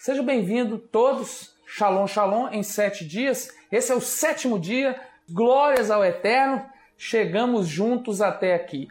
Sejam bem-vindos todos. Shalom, shalom, em sete dias. Esse é o sétimo dia. Glórias ao Eterno. Chegamos juntos até aqui.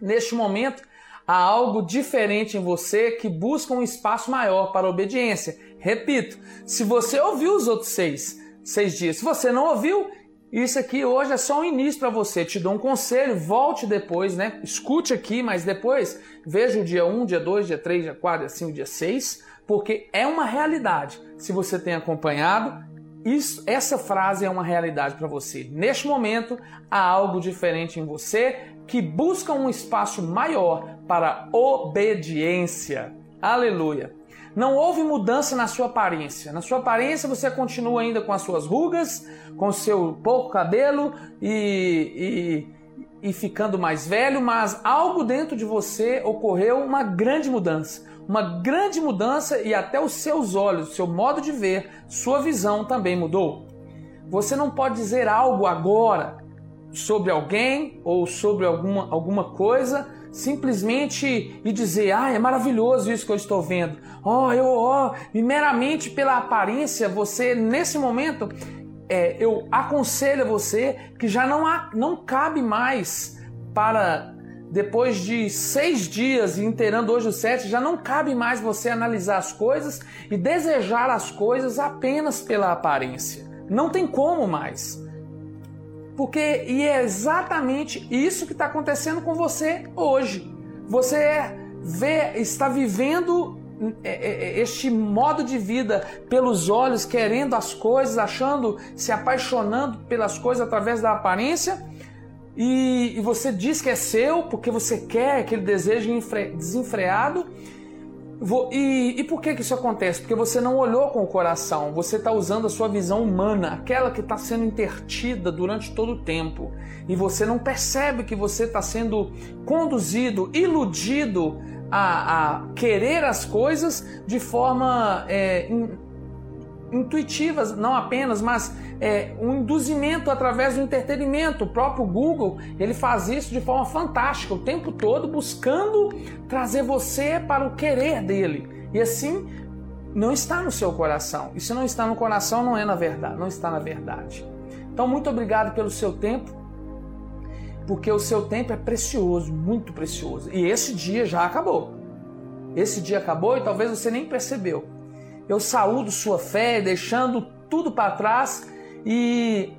Neste momento, há algo diferente em você que busca um espaço maior para obediência. Repito, se você ouviu os outros seis, seis dias, se você não ouviu, isso aqui hoje é só um início para você. Te dou um conselho, volte depois, né? Escute aqui, mas depois veja o dia 1, dia 2, dia 3, dia 4, dia 5, dia 6 porque é uma realidade. Se você tem acompanhado, isso, essa frase é uma realidade para você. Neste momento, há algo diferente em você que busca um espaço maior para obediência. Aleluia. Não houve mudança na sua aparência. Na sua aparência você continua ainda com as suas rugas, com seu pouco cabelo e, e, e ficando mais velho, mas algo dentro de você ocorreu uma grande mudança uma grande mudança e até os seus olhos, seu modo de ver, sua visão também mudou. Você não pode dizer algo agora sobre alguém ou sobre alguma, alguma coisa simplesmente e dizer, ah, é maravilhoso isso que eu estou vendo. Oh, eu, oh, e meramente pela aparência, você nesse momento, é, eu aconselho a você que já não, há, não cabe mais para depois de seis dias e inteirando hoje o sete, já não cabe mais você analisar as coisas e desejar as coisas apenas pela aparência. Não tem como mais. Porque e é exatamente isso que está acontecendo com você hoje. Você vê, está vivendo é, é, é, este modo de vida pelos olhos, querendo as coisas, achando, se apaixonando pelas coisas através da aparência e, e, você diz que é seu porque você quer aquele desejo desenfreado. E, e por que, que isso acontece? Porque você não olhou com o coração, você está usando a sua visão humana, aquela que está sendo intertida durante todo o tempo. E você não percebe que você está sendo conduzido, iludido a, a, querer as coisas de forma é, intuitivas, não apenas, mas é, um induzimento através do entretenimento. O próprio Google ele faz isso de forma fantástica, o tempo todo buscando trazer você para o querer dele. E assim não está no seu coração. E se não está no coração, não é na verdade, não está na verdade. Então, muito obrigado pelo seu tempo, porque o seu tempo é precioso, muito precioso. E esse dia já acabou. Esse dia acabou e talvez você nem percebeu eu saúdo sua fé, deixando tudo para trás e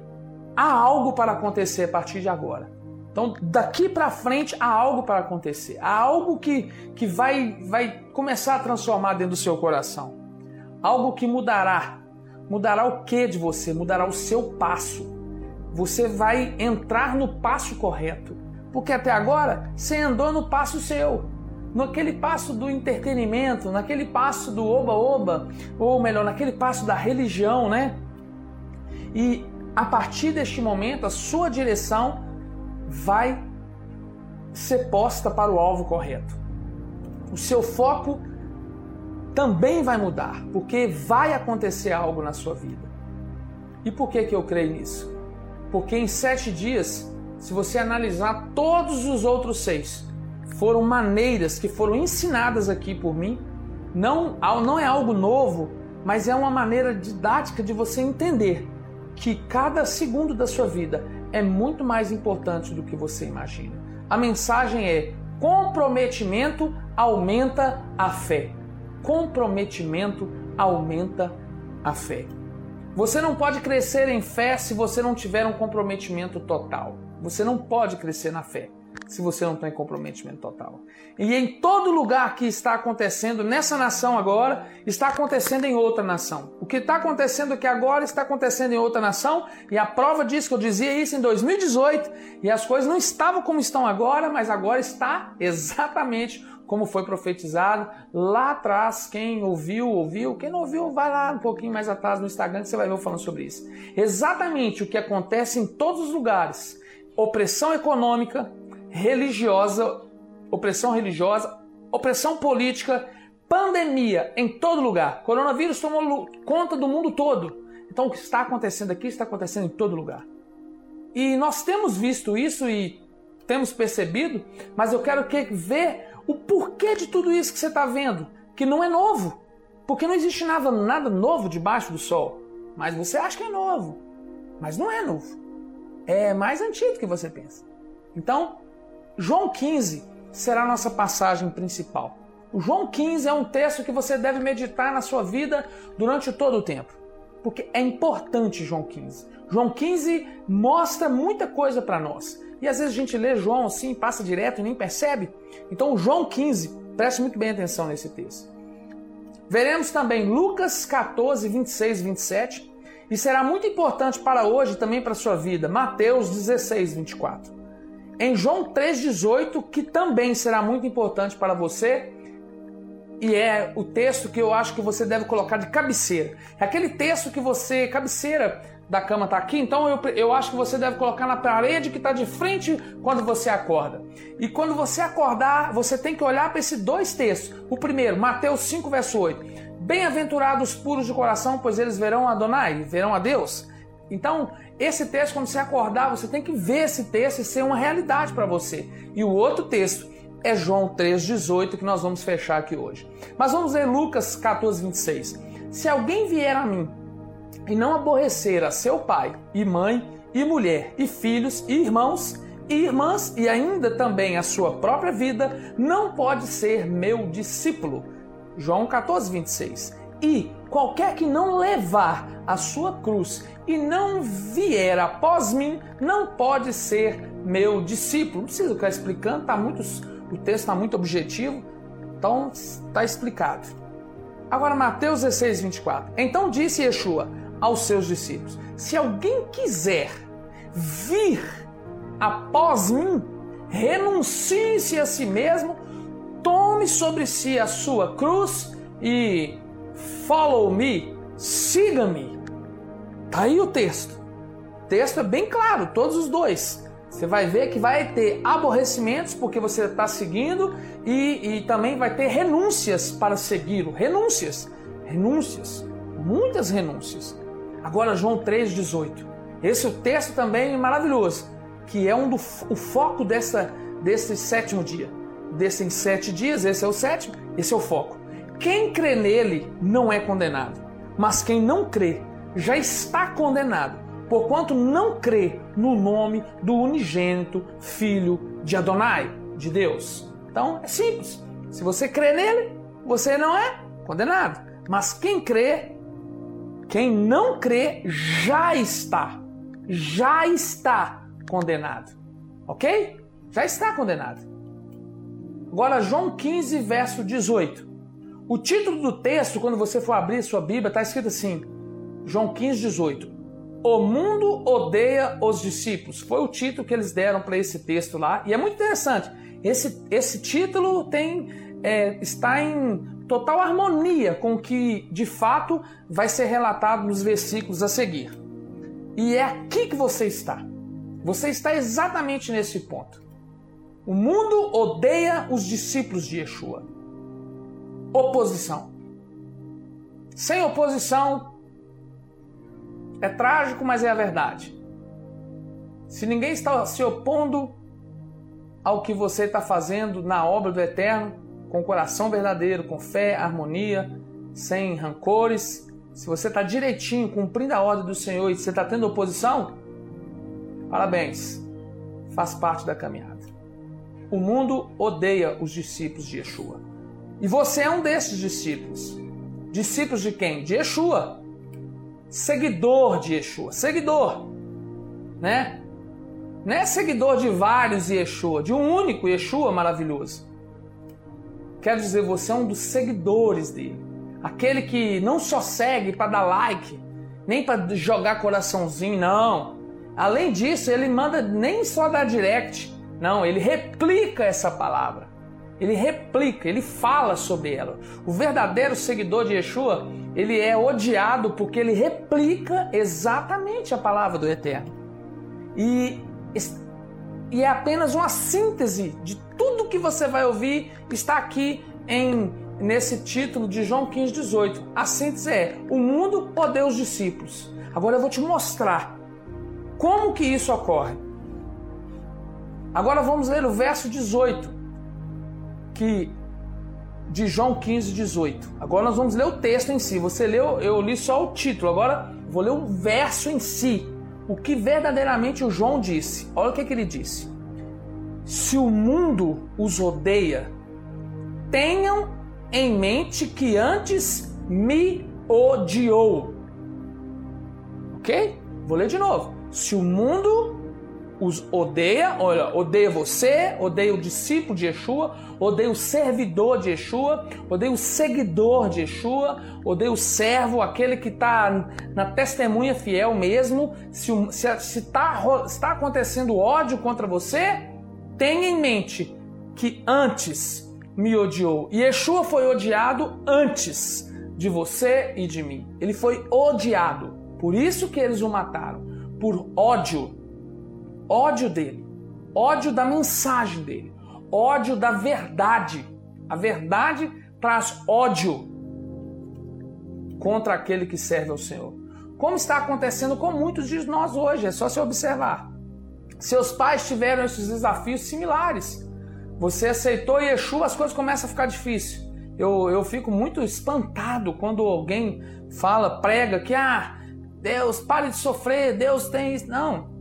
há algo para acontecer a partir de agora. Então, daqui para frente há algo para acontecer, há algo que, que vai, vai começar a transformar dentro do seu coração, algo que mudará. Mudará o que de você? Mudará o seu passo. Você vai entrar no passo correto, porque até agora você andou no passo seu naquele passo do entretenimento, naquele passo do oba-oba, ou melhor, naquele passo da religião, né? E a partir deste momento, a sua direção vai ser posta para o alvo correto. O seu foco também vai mudar, porque vai acontecer algo na sua vida. E por que, que eu creio nisso? Porque em sete dias, se você analisar todos os outros seis, foram maneiras que foram ensinadas aqui por mim. Não, não é algo novo, mas é uma maneira didática de você entender que cada segundo da sua vida é muito mais importante do que você imagina. A mensagem é: comprometimento aumenta a fé. Comprometimento aumenta a fé. Você não pode crescer em fé se você não tiver um comprometimento total. Você não pode crescer na fé se você não tem comprometimento total. E em todo lugar que está acontecendo nessa nação agora, está acontecendo em outra nação. O que está acontecendo aqui agora está acontecendo em outra nação, e a prova diz que eu dizia isso em 2018, e as coisas não estavam como estão agora, mas agora está exatamente como foi profetizado lá atrás. Quem ouviu, ouviu. Quem não ouviu, vai lá um pouquinho mais atrás no Instagram que você vai ver eu falando sobre isso. Exatamente o que acontece em todos os lugares. Opressão econômica, religiosa, opressão religiosa, opressão política, pandemia em todo lugar. Coronavírus tomou conta do mundo todo. Então o que está acontecendo aqui está acontecendo em todo lugar. E nós temos visto isso e temos percebido, mas eu quero que ver o porquê de tudo isso que você está vendo, que não é novo. Porque não existe nada, nada novo debaixo do sol. Mas você acha que é novo. Mas não é novo. É mais antigo do que você pensa. Então, João 15 será a nossa passagem principal. O João 15 é um texto que você deve meditar na sua vida durante todo o tempo. Porque é importante João 15. João 15 mostra muita coisa para nós. E às vezes a gente lê João assim, passa direto e nem percebe. Então, João 15, preste muito bem atenção nesse texto. Veremos também Lucas 14, 26 e 27. E será muito importante para hoje também para a sua vida, Mateus 16, 24. Em João 3,18, que também será muito importante para você, e é o texto que eu acho que você deve colocar de cabeceira. É aquele texto que você, cabeceira da cama está aqui, então eu, eu acho que você deve colocar na parede que está de frente quando você acorda. E quando você acordar, você tem que olhar para esses dois textos. O primeiro, Mateus 5, verso 8. Bem-aventurados puros de coração, pois eles verão Adonai, verão a Deus. Então, esse texto, quando você acordar, você tem que ver esse texto e ser uma realidade para você. E o outro texto é João 3,18, que nós vamos fechar aqui hoje. Mas vamos ler Lucas 14, 26. Se alguém vier a mim e não aborrecer a seu pai e mãe e mulher e filhos e irmãos e irmãs e ainda também a sua própria vida, não pode ser meu discípulo. João 14, 26. E qualquer que não levar a sua cruz e não vier após mim, não pode ser meu discípulo. Não precisa ficar explicando, tá muito, o texto está muito objetivo, então está explicado. Agora, Mateus 16, 24. Então disse Yeshua aos seus discípulos: Se alguém quiser vir após mim, renuncie-se a si mesmo, tome sobre si a sua cruz e follow me, siga-me. Tá aí o texto. O texto é bem claro, todos os dois. Você vai ver que vai ter aborrecimentos porque você está seguindo e, e também vai ter renúncias para segui-lo. Renúncias, renúncias, muitas renúncias. Agora, João 3,18. Esse é o texto também maravilhoso, que é um do, o foco dessa, desse sétimo dia. Desses sete dias, esse é o sétimo, esse é o foco. Quem crê nele não é condenado, mas quem não crê já está condenado, porquanto não crê no nome do unigênito Filho de Adonai, de Deus. Então é simples. Se você crê nele, você não é condenado. Mas quem crê, quem não crê, já está, já está condenado. Ok? Já está condenado. Agora, João 15, verso 18. O título do texto, quando você for abrir sua Bíblia, está escrito assim: João 15, 18. O mundo odeia os discípulos. Foi o título que eles deram para esse texto lá. E é muito interessante. Esse, esse título tem é, está em total harmonia com o que de fato vai ser relatado nos versículos a seguir. E é aqui que você está. Você está exatamente nesse ponto. O mundo odeia os discípulos de Yeshua. Oposição. Sem oposição, é trágico, mas é a verdade. Se ninguém está se opondo ao que você está fazendo na obra do Eterno, com coração verdadeiro, com fé, harmonia, sem rancores, se você está direitinho, cumprindo a ordem do Senhor e você está tendo oposição, parabéns, faz parte da caminhada. O mundo odeia os discípulos de Yeshua. E você é um desses discípulos. Discípulos de quem? De Yeshua seguidor de Yeshua, seguidor, né? Não é seguidor de vários Yeshua, de um único Yeshua maravilhoso. Quero dizer, você é um dos seguidores dele. Aquele que não só segue para dar like, nem para jogar coraçãozinho, não. Além disso, ele manda nem só dar direct, não, ele replica essa palavra. Ele replica, ele fala sobre ela. O verdadeiro seguidor de Yeshua, ele é odiado porque ele replica exatamente a palavra do Eterno. E, e é apenas uma síntese de tudo que você vai ouvir, está aqui em nesse título de João 15, 18. A síntese é: o mundo odeia os discípulos. Agora eu vou te mostrar como que isso ocorre. Agora vamos ler o verso 18, que de João 15, 18. Agora nós vamos ler o texto em si. Você leu, eu li só o título. Agora vou ler o verso em si. O que verdadeiramente o João disse. Olha o que, que ele disse. Se o mundo os odeia, tenham em mente que antes me odiou. Ok? Vou ler de novo. Se o mundo os odeia, olha, odeia você, odeia o discípulo de Yeshua, odeia o servidor de Yeshua, odeia o seguidor de Yeshua, odeia o servo, aquele que está na testemunha fiel mesmo. Se está se, se tá, acontecendo ódio contra você, tenha em mente que antes me odiou. E Yeshua foi odiado antes de você e de mim. Ele foi odiado. Por isso que eles o mataram. Por ódio ódio dele, ódio da mensagem dele, ódio da verdade. A verdade traz ódio contra aquele que serve ao Senhor. Como está acontecendo com muitos de nós hoje, é só se observar. Seus pais tiveram esses desafios similares. Você aceitou Yeshua, as coisas começam a ficar difíceis. Eu, eu fico muito espantado quando alguém fala, prega que, ah, Deus, pare de sofrer, Deus tem isso. Não,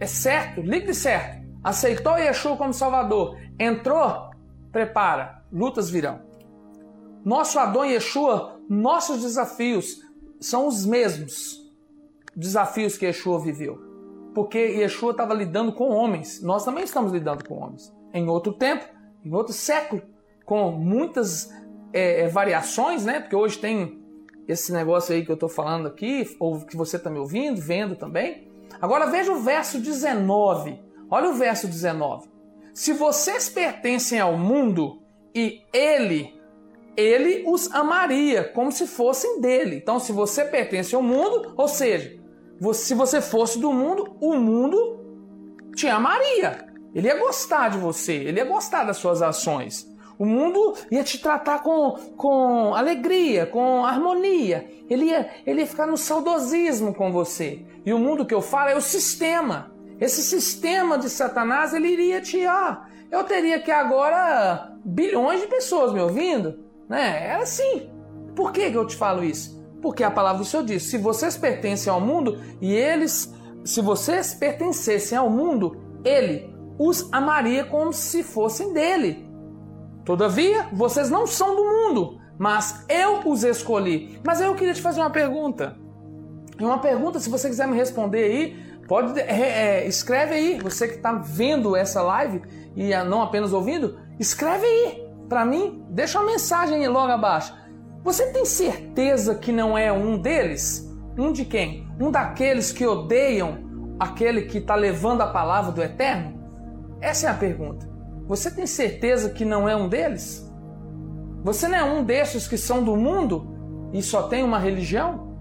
é certo, ligue certo. Aceitou Yeshua como Salvador, entrou, prepara, lutas virão. Nosso Adão Yeshua, nossos desafios são os mesmos desafios que Yeshua viveu. Porque Yeshua estava lidando com homens, nós também estamos lidando com homens. Em outro tempo, em outro século, com muitas é, é variações, né? Porque hoje tem esse negócio aí que eu estou falando aqui, ou que você está me ouvindo, vendo também. Agora veja o verso 19. Olha o verso 19. Se vocês pertencem ao mundo e ele, ele os amaria como se fossem dele. Então, se você pertence ao mundo, ou seja, se você fosse do mundo, o mundo te amaria. Ele ia gostar de você, ele ia gostar das suas ações. O mundo ia te tratar com, com alegria, com harmonia. Ele ia, ele ia ficar no saudosismo com você. E o mundo que eu falo é o sistema. Esse sistema de Satanás, ele iria te. Ah, eu teria que agora bilhões de pessoas me ouvindo. Né? É assim. Por que, que eu te falo isso? Porque a palavra do Senhor diz: se vocês pertencem ao mundo e eles, se vocês pertencessem ao mundo, ele os amaria como se fossem dele. Todavia, vocês não são do mundo, mas eu os escolhi. Mas eu queria te fazer uma pergunta. E uma pergunta, se você quiser me responder aí, pode é, é, escreve aí. Você que está vendo essa live e não apenas ouvindo, escreve aí para mim. Deixa uma mensagem aí logo abaixo. Você tem certeza que não é um deles? Um de quem? Um daqueles que odeiam aquele que está levando a palavra do Eterno? Essa é a pergunta. Você tem certeza que não é um deles? Você não é um desses que são do mundo e só tem uma religião?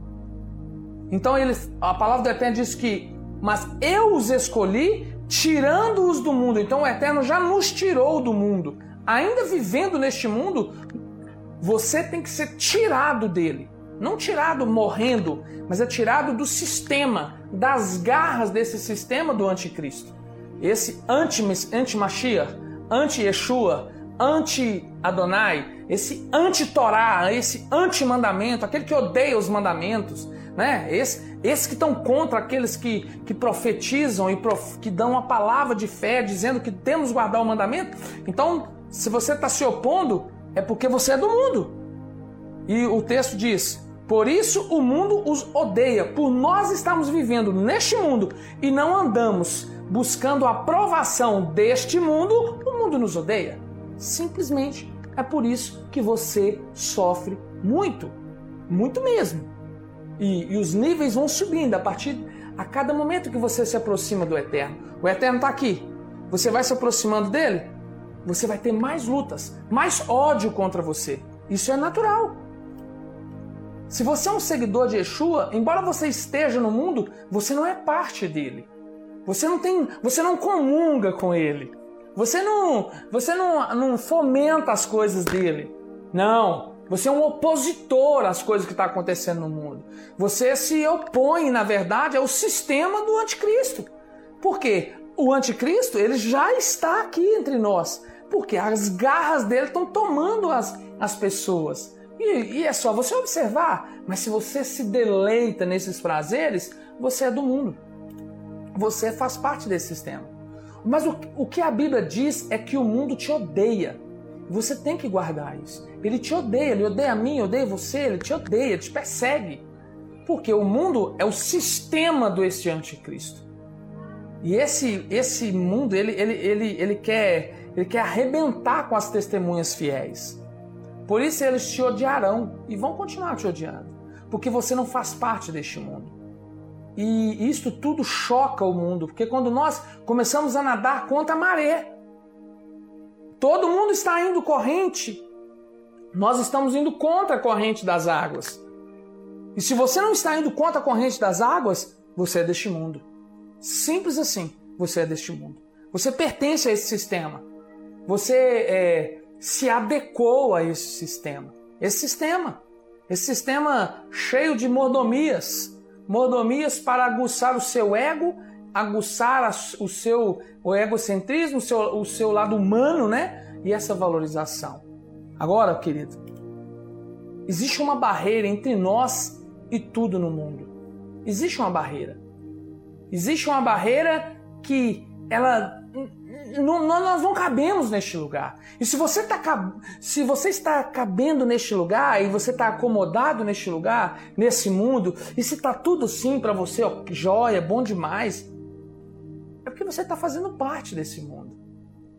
Então ele, a palavra do Eterno diz que, mas eu os escolhi tirando-os do mundo. Então o Eterno já nos tirou do mundo. Ainda vivendo neste mundo, você tem que ser tirado dele. Não tirado morrendo, mas é tirado do sistema, das garras desse sistema do anticristo. Esse anti-Mashiach, anti-Yeshua, anti-Adonai, esse anti-Torá, esse anti-mandamento, aquele que odeia os mandamentos, né? Esse, esses que estão contra aqueles que, que profetizam e prof, que dão a palavra de fé, dizendo que temos guardar o mandamento. Então, se você está se opondo, é porque você é do mundo. E o texto diz: Por isso o mundo os odeia, por nós estamos vivendo neste mundo e não andamos buscando a aprovação deste mundo, o mundo nos odeia. Simplesmente é por isso que você sofre muito, muito mesmo. E, e os níveis vão subindo a partir a cada momento que você se aproxima do Eterno. O Eterno está aqui. Você vai se aproximando dele, você vai ter mais lutas, mais ódio contra você. Isso é natural. Se você é um seguidor de Yeshua, embora você esteja no mundo, você não é parte dele. Você não tem, você não comunga com ele. Você não, você não, não fomenta as coisas dele. Não, você é um opositor às coisas que estão tá acontecendo no mundo. Você se opõe, na verdade, ao sistema do anticristo. Por quê? O anticristo ele já está aqui entre nós, Porque as garras dele estão tomando as, as pessoas. E, e, é só você observar. Mas se você se deleita nesses prazeres, você é do mundo. Você faz parte desse sistema. Mas o, o que a Bíblia diz é que o mundo te odeia. Você tem que guardar isso. Ele te odeia, ele odeia a mim, odeia você, ele te odeia, te persegue. Porque o mundo é o sistema do este anticristo. E esse, esse mundo, ele, ele, ele, ele, quer, ele quer arrebentar com as testemunhas fiéis. Por isso eles te odiarão e vão continuar te odiando. Porque você não faz parte deste mundo. E isso tudo choca o mundo, porque quando nós começamos a nadar contra a maré, todo mundo está indo corrente, nós estamos indo contra a corrente das águas. E se você não está indo contra a corrente das águas, você é deste mundo. Simples assim, você é deste mundo. Você pertence a esse sistema. Você é, se adequou a esse sistema. Esse sistema. Esse sistema cheio de mordomias. Mordomias para aguçar o seu ego, aguçar o seu o egocentrismo, o seu, o seu lado humano, né? E essa valorização. Agora, querido, existe uma barreira entre nós e tudo no mundo. Existe uma barreira. Existe uma barreira que ela não, nós não cabemos neste lugar. E se você, tá, se você está cabendo neste lugar e você está acomodado neste lugar, nesse mundo, e se está tudo sim para você, ó, joia, bom demais, é porque você está fazendo parte desse mundo.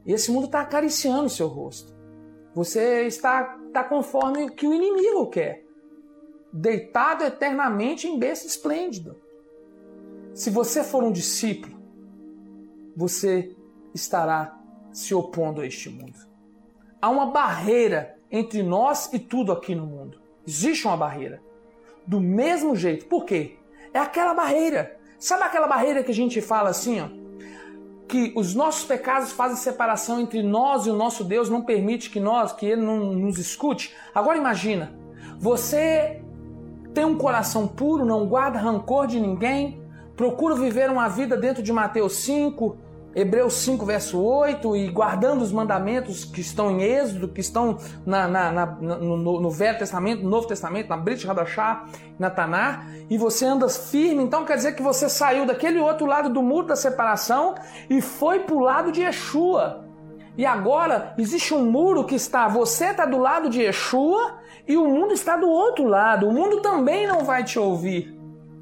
E esse mundo está acariciando o seu rosto. Você está, está conforme o que o inimigo quer. Deitado eternamente em berço esplêndido. Se você for um discípulo, você estará se opondo a este mundo. Há uma barreira entre nós e tudo aqui no mundo. Existe uma barreira. Do mesmo jeito. Por quê? É aquela barreira. Sabe aquela barreira que a gente fala assim, ó? que os nossos pecados fazem separação entre nós e o nosso Deus, não permite que nós, que ele não nos escute. Agora imagina, você tem um coração puro, não guarda rancor de ninguém, procura viver uma vida dentro de Mateus 5, Hebreus 5, verso 8, e guardando os mandamentos que estão em Êxodo, que estão na, na, na, no, no, Velho Testamento, no Novo Testamento, na Brit Hadashah, na Taná, e você anda firme, então quer dizer que você saiu daquele outro lado do muro da separação e foi para o lado de Yeshua. E agora existe um muro que está, você está do lado de Yeshua e o mundo está do outro lado. O mundo também não vai te ouvir.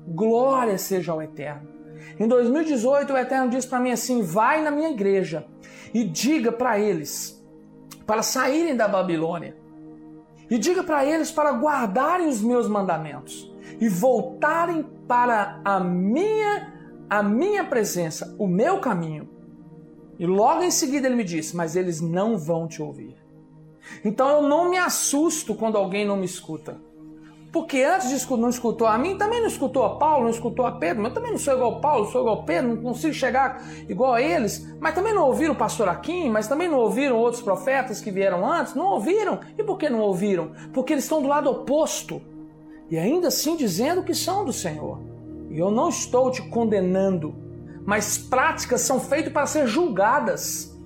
Glória seja ao Eterno. Em 2018, o Eterno disse para mim assim: vai na minha igreja e diga para eles para saírem da Babilônia. E diga para eles para guardarem os meus mandamentos e voltarem para a minha a minha presença, o meu caminho. E logo em seguida ele me disse: "Mas eles não vão te ouvir". Então eu não me assusto quando alguém não me escuta. Porque antes de não escutou a mim, também não escutou a Paulo, não escutou a Pedro, mas também não sou igual a Paulo, sou igual a Pedro, não consigo chegar igual a eles, mas também não ouviram o pastor Aquim, mas também não ouviram outros profetas que vieram antes, não ouviram. E por que não ouviram? Porque eles estão do lado oposto. E ainda assim dizendo que são do Senhor. E eu não estou te condenando, mas práticas são feitas para ser julgadas,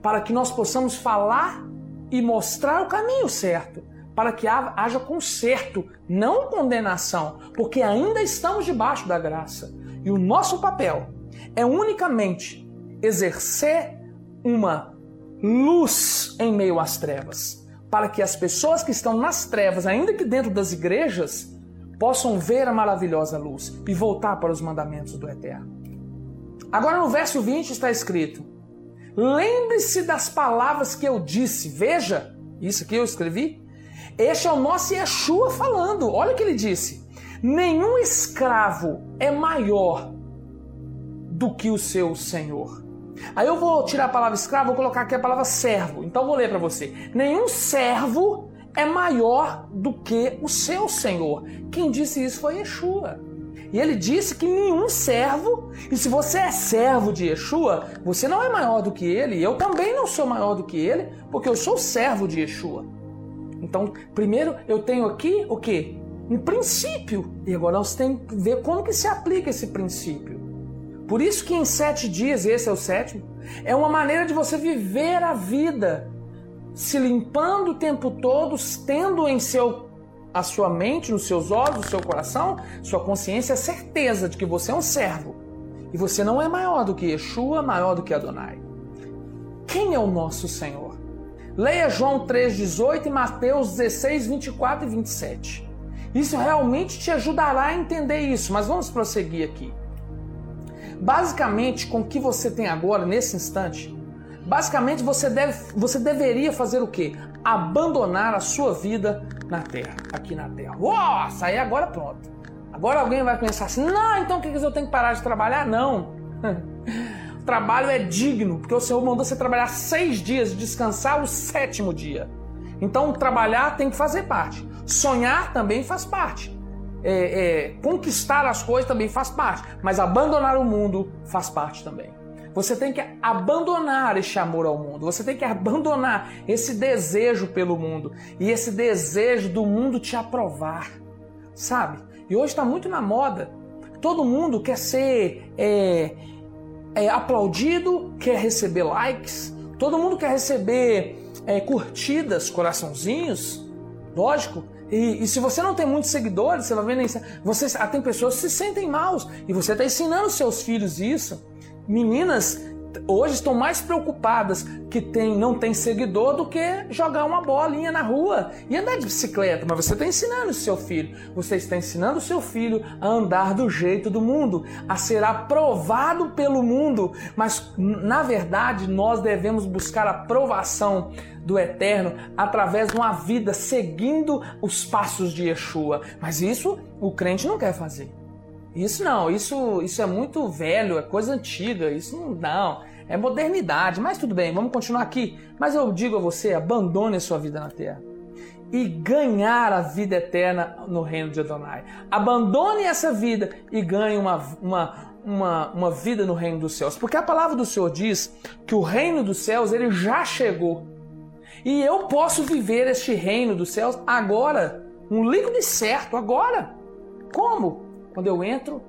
para que nós possamos falar e mostrar o caminho certo para que haja conserto, não condenação, porque ainda estamos debaixo da graça. E o nosso papel é unicamente exercer uma luz em meio às trevas, para que as pessoas que estão nas trevas, ainda que dentro das igrejas, possam ver a maravilhosa luz e voltar para os mandamentos do Eterno. Agora no verso 20 está escrito: Lembre-se das palavras que eu disse. Veja, isso que eu escrevi. Este é o nosso Yeshua falando. Olha o que ele disse: Nenhum escravo é maior do que o seu senhor. Aí eu vou tirar a palavra escravo, vou colocar aqui a palavra servo. Então vou ler para você. Nenhum servo é maior do que o seu senhor. Quem disse isso foi Yeshua. E ele disse que nenhum servo, e se você é servo de Yeshua, você não é maior do que ele, eu também não sou maior do que ele, porque eu sou servo de Yeshua. Então, primeiro eu tenho aqui o que? Um princípio. E agora nós temos que ver como que se aplica esse princípio. Por isso que em sete dias, esse é o sétimo, é uma maneira de você viver a vida, se limpando o tempo todo, tendo em seu a sua mente, nos seus olhos, no seu coração, sua consciência, a certeza de que você é um servo. E você não é maior do que Yeshua, maior do que Adonai. Quem é o nosso Senhor? Leia João 3,18 e Mateus 16, 24 e 27. Isso realmente te ajudará a entender isso, mas vamos prosseguir aqui. Basicamente, com o que você tem agora, nesse instante, basicamente você, deve, você deveria fazer o quê? Abandonar a sua vida na Terra, aqui na Terra. Nossa, aí agora pronto. Agora alguém vai pensar assim, não, então o que eu tenho que parar de trabalhar? Não. trabalho é digno, porque o Senhor mandou você trabalhar seis dias e descansar o sétimo dia. Então trabalhar tem que fazer parte. Sonhar também faz parte é, é, conquistar as coisas também faz parte, mas abandonar o mundo faz parte também. Você tem que abandonar este amor ao mundo, você tem que abandonar esse desejo pelo mundo e esse desejo do mundo te aprovar, sabe? E hoje está muito na moda. Todo mundo quer ser é, é, aplaudido, quer receber likes, todo mundo quer receber é, curtidas, coraçãozinhos, lógico. E, e, se você não tem muitos seguidores, você vai ver, você, ah, tem pessoas que se sentem maus e você está ensinando seus filhos isso. Meninas hoje estão mais preocupadas que tem, não tem seguidor do que jogar uma bolinha na rua e andar de bicicleta. Mas você está ensinando o seu filho, você está ensinando o seu filho a andar do jeito do mundo, a ser aprovado pelo mundo. Mas na verdade nós devemos buscar a aprovação do eterno através de uma vida seguindo os passos de Yeshua. Mas isso o crente não quer fazer. Isso não, isso, isso é muito velho, é coisa antiga, isso não, não, é modernidade, mas tudo bem, vamos continuar aqui. Mas eu digo a você, abandone a sua vida na terra e ganhar a vida eterna no reino de Adonai. Abandone essa vida e ganhe uma, uma, uma, uma vida no reino dos céus. Porque a palavra do Senhor diz que o reino dos céus ele já chegou. E eu posso viver este reino dos céus agora, um líquido certo, agora. Como? Quando eu entro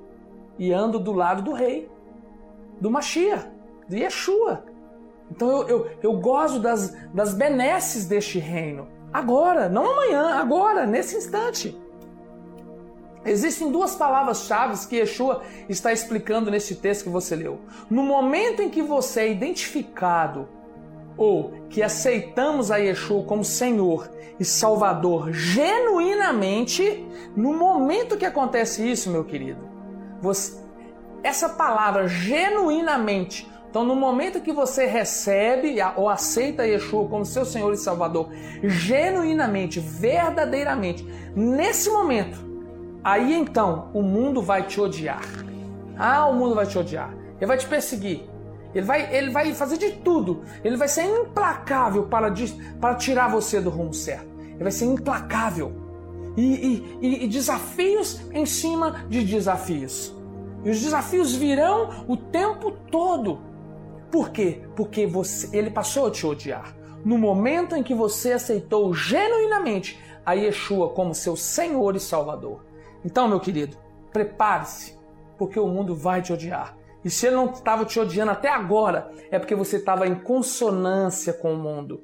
e ando do lado do rei, do Mashiach, de Yeshua. Então eu, eu, eu gozo das, das benesses deste reino. Agora, não amanhã, agora, nesse instante. Existem duas palavras-chave que Yeshua está explicando nesse texto que você leu. No momento em que você é identificado ou que aceitamos a Yeshua como Senhor e Salvador genuinamente, no momento que acontece isso, meu querido, você, essa palavra genuinamente, então no momento que você recebe ou aceita Yeshua como seu Senhor e Salvador, genuinamente, verdadeiramente, nesse momento, aí então o mundo vai te odiar. Ah, o mundo vai te odiar. Ele vai te perseguir. Ele vai, ele vai fazer de tudo. Ele vai ser implacável para, para tirar você do rumo certo. Ele vai ser implacável. E, e, e desafios em cima de desafios. E os desafios virão o tempo todo. Por quê? Porque você, ele passou a te odiar. No momento em que você aceitou genuinamente a Yeshua como seu Senhor e Salvador. Então, meu querido, prepare-se, porque o mundo vai te odiar. E se ele não estava te odiando até agora, é porque você estava em consonância com o mundo.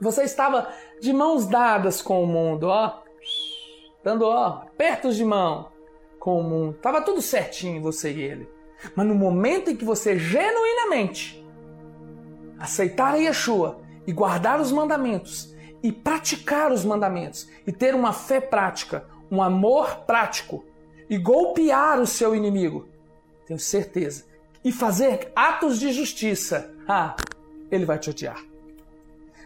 Você estava de mãos dadas com o mundo, ó. Dando, ó, apertos de mão com o mundo. Tava tudo certinho, você e ele. Mas no momento em que você genuinamente aceitar a Yeshua e guardar os mandamentos e praticar os mandamentos e ter uma fé prática, um amor prático e golpear o seu inimigo, tenho certeza. E fazer atos de justiça, ah, ele vai te odiar.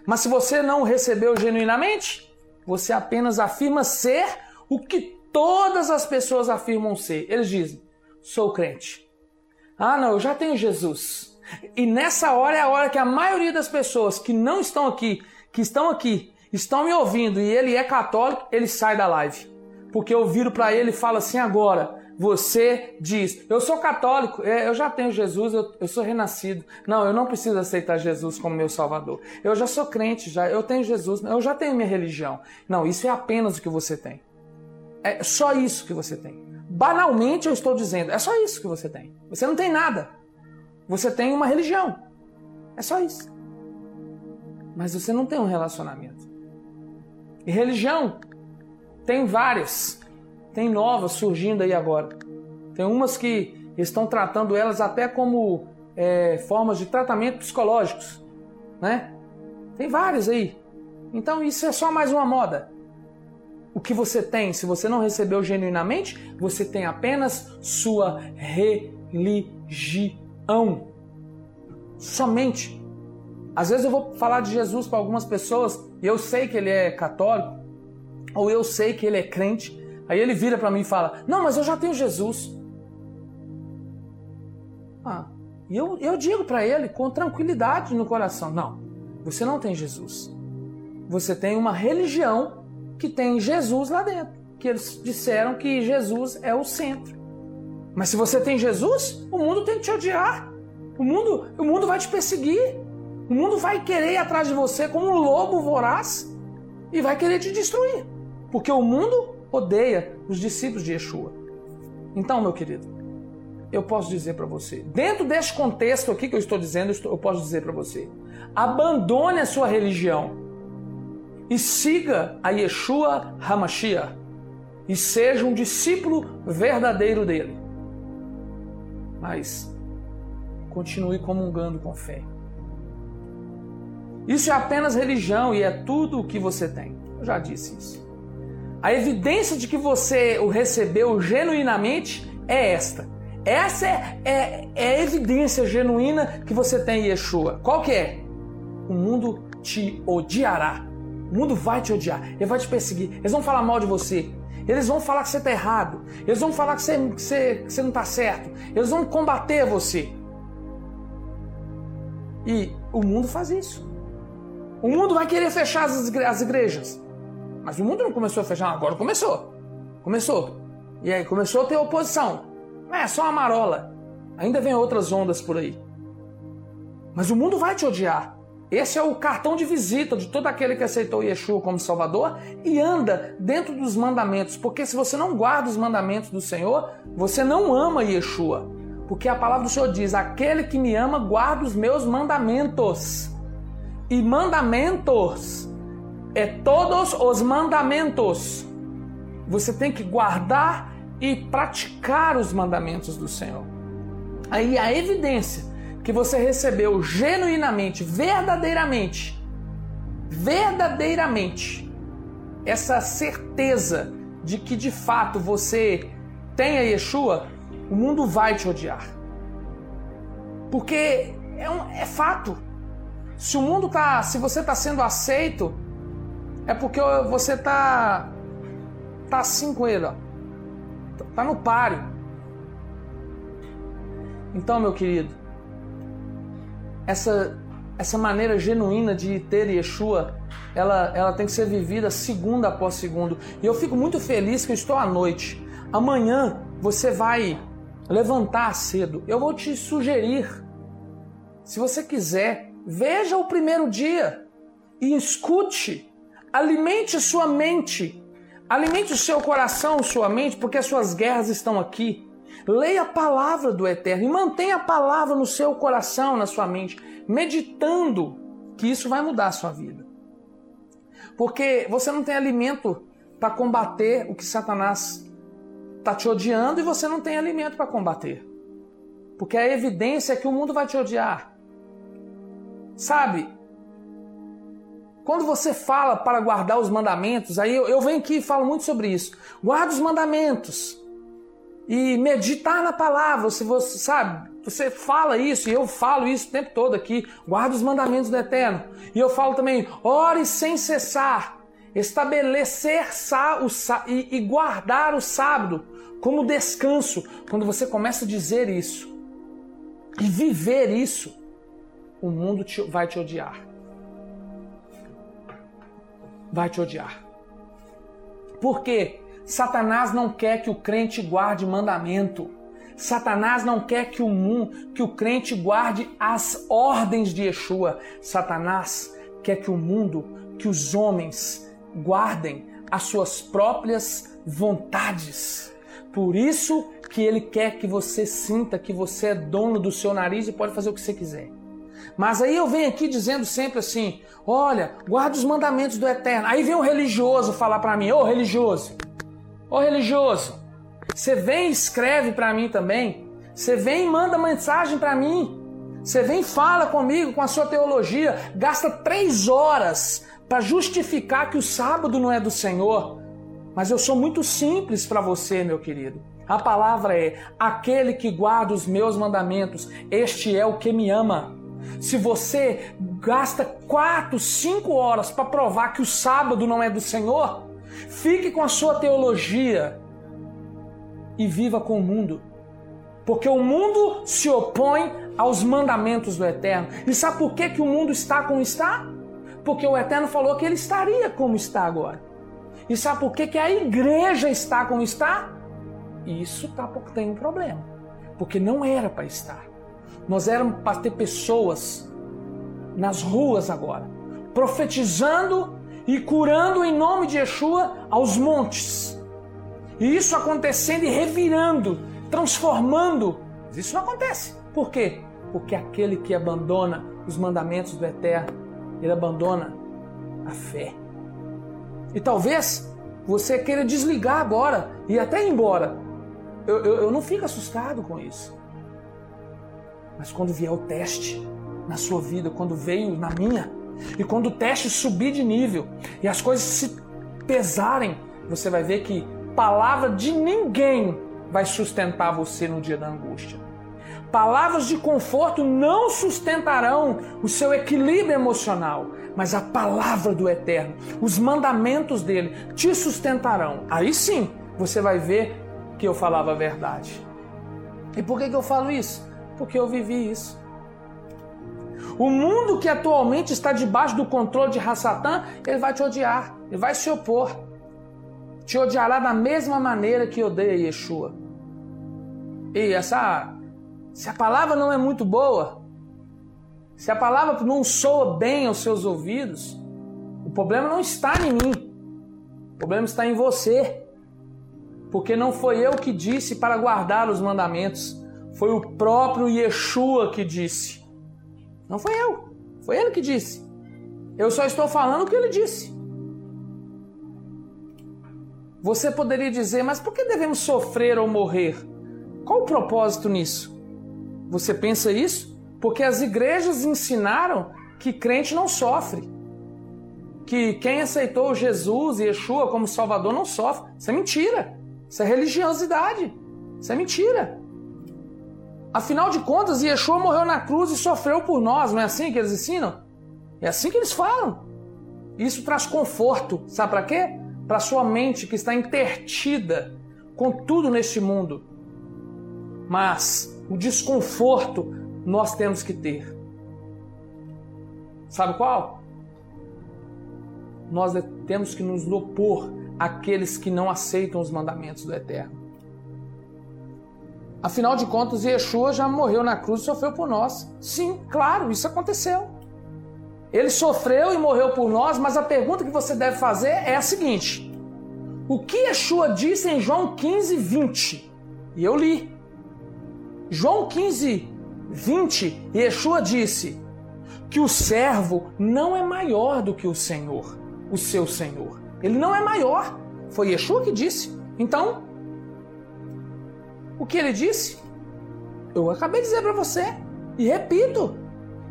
Mas se você não recebeu genuinamente, você apenas afirma ser o que todas as pessoas afirmam ser. Eles dizem: sou crente. Ah, não, eu já tenho Jesus. E nessa hora é a hora que a maioria das pessoas que não estão aqui, que estão aqui, estão me ouvindo e ele é católico, ele sai da live. Porque eu viro para ele e falo assim agora: você diz, eu sou católico, é, eu já tenho Jesus, eu, eu, sou renascido. Não, eu não preciso aceitar Jesus como meu salvador. Eu já sou crente, já, eu tenho Jesus, eu já tenho minha religião. Não, isso é apenas o que você tem. É só isso que você tem. Banalmente eu estou dizendo, é só isso que você tem. Você não tem nada. Você tem uma religião. É só isso. Mas você não tem um relacionamento. E religião tem várias. Tem novas surgindo aí agora. Tem umas que estão tratando elas até como é, formas de tratamento psicológicos, né? Tem várias aí. Então isso é só mais uma moda. O que você tem, se você não recebeu genuinamente, você tem apenas sua religião. Somente. Às vezes eu vou falar de Jesus para algumas pessoas e eu sei que ele é católico, ou eu sei que ele é crente. Aí ele vira para mim e fala: Não, mas eu já tenho Jesus. Ah, e eu, eu digo para ele com tranquilidade no coração: Não, você não tem Jesus. Você tem uma religião que tem Jesus lá dentro. Que eles disseram que Jesus é o centro. Mas se você tem Jesus, o mundo tem que te odiar. O mundo, o mundo vai te perseguir. O mundo vai querer ir atrás de você como um lobo voraz e vai querer te destruir. Porque o mundo odeia os discípulos de Yeshua. Então, meu querido, eu posso dizer para você, dentro deste contexto aqui que eu estou dizendo, eu posso dizer para você: abandone a sua religião e siga a Yeshua Hamashiach e seja um discípulo verdadeiro dele. Mas continue comungando com fé. Isso é apenas religião e é tudo o que você tem. Eu já disse isso. A evidência de que você o recebeu genuinamente é esta. Essa é, é, é a evidência genuína que você tem em Yeshua. Qual que é? O mundo te odiará o mundo vai te odiar, ele vai te perseguir, eles vão falar mal de você, eles vão falar que você está errado, eles vão falar que você, que você, que você não está certo, eles vão combater você. E o mundo faz isso. O mundo vai querer fechar as igrejas. Mas o mundo não começou a fechar, agora começou. Começou. E aí começou a ter oposição. É só uma marola. Ainda vem outras ondas por aí. Mas o mundo vai te odiar. Esse é o cartão de visita de todo aquele que aceitou Yeshua como Salvador e anda dentro dos mandamentos, porque se você não guarda os mandamentos do Senhor, você não ama Yeshua. Porque a palavra do Senhor diz: aquele que me ama guarda os meus mandamentos. E mandamentos é todos os mandamentos. Você tem que guardar e praticar os mandamentos do Senhor. Aí a evidência que você recebeu genuinamente, verdadeiramente, verdadeiramente, essa certeza de que de fato você tem a Yeshua, o mundo vai te odiar. Porque é, um, é fato. Se o mundo tá, se você está sendo aceito, é porque você tá tá assim com ele, ó. Tá no páreo. Então, meu querido, essa, essa maneira genuína de ter Yeshua, ela, ela tem que ser vivida segundo após segundo. E eu fico muito feliz que eu estou à noite. Amanhã você vai levantar cedo. Eu vou te sugerir, se você quiser, veja o primeiro dia e escute, alimente sua mente, alimente o seu coração, sua mente, porque as suas guerras estão aqui. Leia a palavra do Eterno e mantenha a palavra no seu coração, na sua mente, meditando que isso vai mudar a sua vida. Porque você não tem alimento para combater o que Satanás está te odiando e você não tem alimento para combater. Porque a evidência é que o mundo vai te odiar. Sabe? Quando você fala para guardar os mandamentos, aí eu, eu venho aqui e falo muito sobre isso. Guarda os mandamentos e meditar na palavra. Se você sabe, você fala isso e eu falo isso o tempo todo aqui. Guarda os mandamentos do Eterno. E eu falo também, ore sem cessar. Estabelecer o, e, e guardar o sábado como descanso. Quando você começa a dizer isso e viver isso, o mundo te, vai te odiar. Vai te odiar. Por quê? Satanás não quer que o crente guarde mandamento. Satanás não quer que o mundo, que o crente guarde as ordens de Yeshua. Satanás quer que o mundo, que os homens guardem as suas próprias vontades. Por isso que ele quer que você sinta que você é dono do seu nariz e pode fazer o que você quiser. Mas aí eu venho aqui dizendo sempre assim: olha, guarda os mandamentos do eterno. Aí vem o religioso falar para mim: ô religioso, ô religioso, você vem e escreve para mim também. Você vem e manda mensagem para mim. Você vem e fala comigo com a sua teologia, gasta três horas para justificar que o sábado não é do Senhor. Mas eu sou muito simples para você, meu querido. A palavra é: aquele que guarda os meus mandamentos, este é o que me ama. Se você gasta quatro, cinco horas para provar que o sábado não é do Senhor, fique com a sua teologia e viva com o mundo. Porque o mundo se opõe aos mandamentos do Eterno. E sabe por que, que o mundo está como está? Porque o Eterno falou que ele estaria como está agora. E sabe por que, que a igreja está como está? Isso tá, tem um problema. Porque não era para estar. Nós éramos para ter pessoas nas ruas agora, profetizando e curando em nome de Yeshua aos montes. E isso acontecendo e revirando, transformando. Mas isso não acontece. Por quê? Porque aquele que abandona os mandamentos do Eterno, ele abandona a fé. E talvez você queira desligar agora e até ir embora. Eu, eu, eu não fico assustado com isso. Mas quando vier o teste na sua vida, quando veio na minha, e quando o teste subir de nível e as coisas se pesarem, você vai ver que palavra de ninguém vai sustentar você no dia da angústia. Palavras de conforto não sustentarão o seu equilíbrio emocional, mas a palavra do Eterno, os mandamentos dele te sustentarão. Aí sim você vai ver que eu falava a verdade. E por que, que eu falo isso? Porque eu vivi isso. O mundo que atualmente está debaixo do controle de Hassatã, ele vai te odiar, ele vai se opor. Te odiará da mesma maneira que odeia Yeshua. E essa se a palavra não é muito boa, se a palavra não soa bem aos seus ouvidos, o problema não está em mim. O problema está em você. Porque não foi eu que disse para guardar os mandamentos, foi o próprio Yeshua que disse. Não foi eu, foi ele que disse. Eu só estou falando o que ele disse. Você poderia dizer, mas por que devemos sofrer ou morrer? Qual o propósito nisso? Você pensa isso? Porque as igrejas ensinaram que crente não sofre. Que quem aceitou Jesus e Yeshua como Salvador não sofre. Isso é mentira. Isso é religiosidade. Isso é mentira. Afinal de contas, Yeshua morreu na cruz e sofreu por nós. Não é assim que eles ensinam? É assim que eles falam. Isso traz conforto. Sabe para quê? Para sua mente que está intertida com tudo neste mundo. Mas o desconforto nós temos que ter. Sabe qual? Nós temos que nos opor àqueles que não aceitam os mandamentos do Eterno. Afinal de contas, Yeshua já morreu na cruz e sofreu por nós. Sim, claro, isso aconteceu. Ele sofreu e morreu por nós, mas a pergunta que você deve fazer é a seguinte: O que Yeshua disse em João 15, 20? E eu li. João 15, 20, Yeshua disse que o servo não é maior do que o Senhor, o seu Senhor. Ele não é maior. Foi Yeshua que disse. Então, o que ele disse? Eu acabei de dizer para você e repito.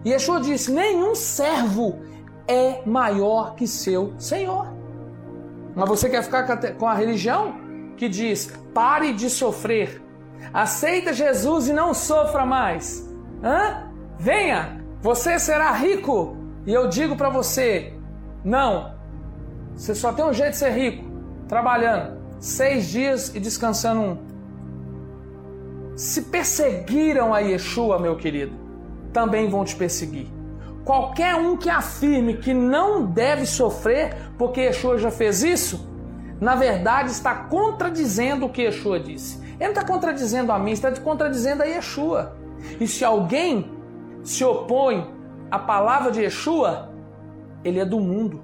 Yeshua disse: nenhum servo é maior que seu Senhor. Mas você quer ficar com a religião que diz: pare de sofrer, Aceita Jesus e não sofra mais. Hã? Venha, você será rico. E eu digo para você: não. Você só tem um jeito de ser rico: trabalhando seis dias e descansando um. Se perseguiram a Yeshua, meu querido, também vão te perseguir. Qualquer um que afirme que não deve sofrer porque Yeshua já fez isso, na verdade está contradizendo o que Yeshua disse. Ele não está contradizendo a mim, está contradizendo a Yeshua. E se alguém se opõe à palavra de Yeshua, ele é do mundo.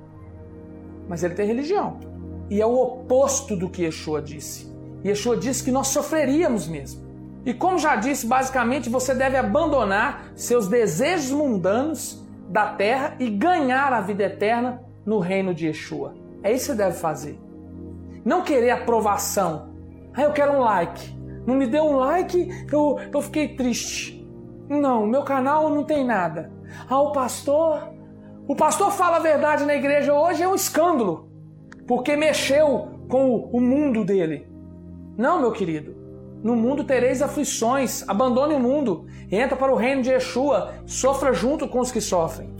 Mas ele tem religião. E é o oposto do que Yeshua disse. Yeshua disse que nós sofreríamos mesmo. E como já disse, basicamente você deve abandonar seus desejos mundanos da terra e ganhar a vida eterna no reino de Yeshua. É isso que você deve fazer. Não querer aprovação. Ah, eu quero um like. Não me deu um like, eu, eu fiquei triste. Não, meu canal não tem nada. Ah, o pastor. O pastor fala a verdade na igreja hoje é um escândalo. Porque mexeu com o mundo dele. Não, meu querido. No mundo tereis aflições. Abandone o mundo. Entra para o reino de Yeshua. Sofra junto com os que sofrem.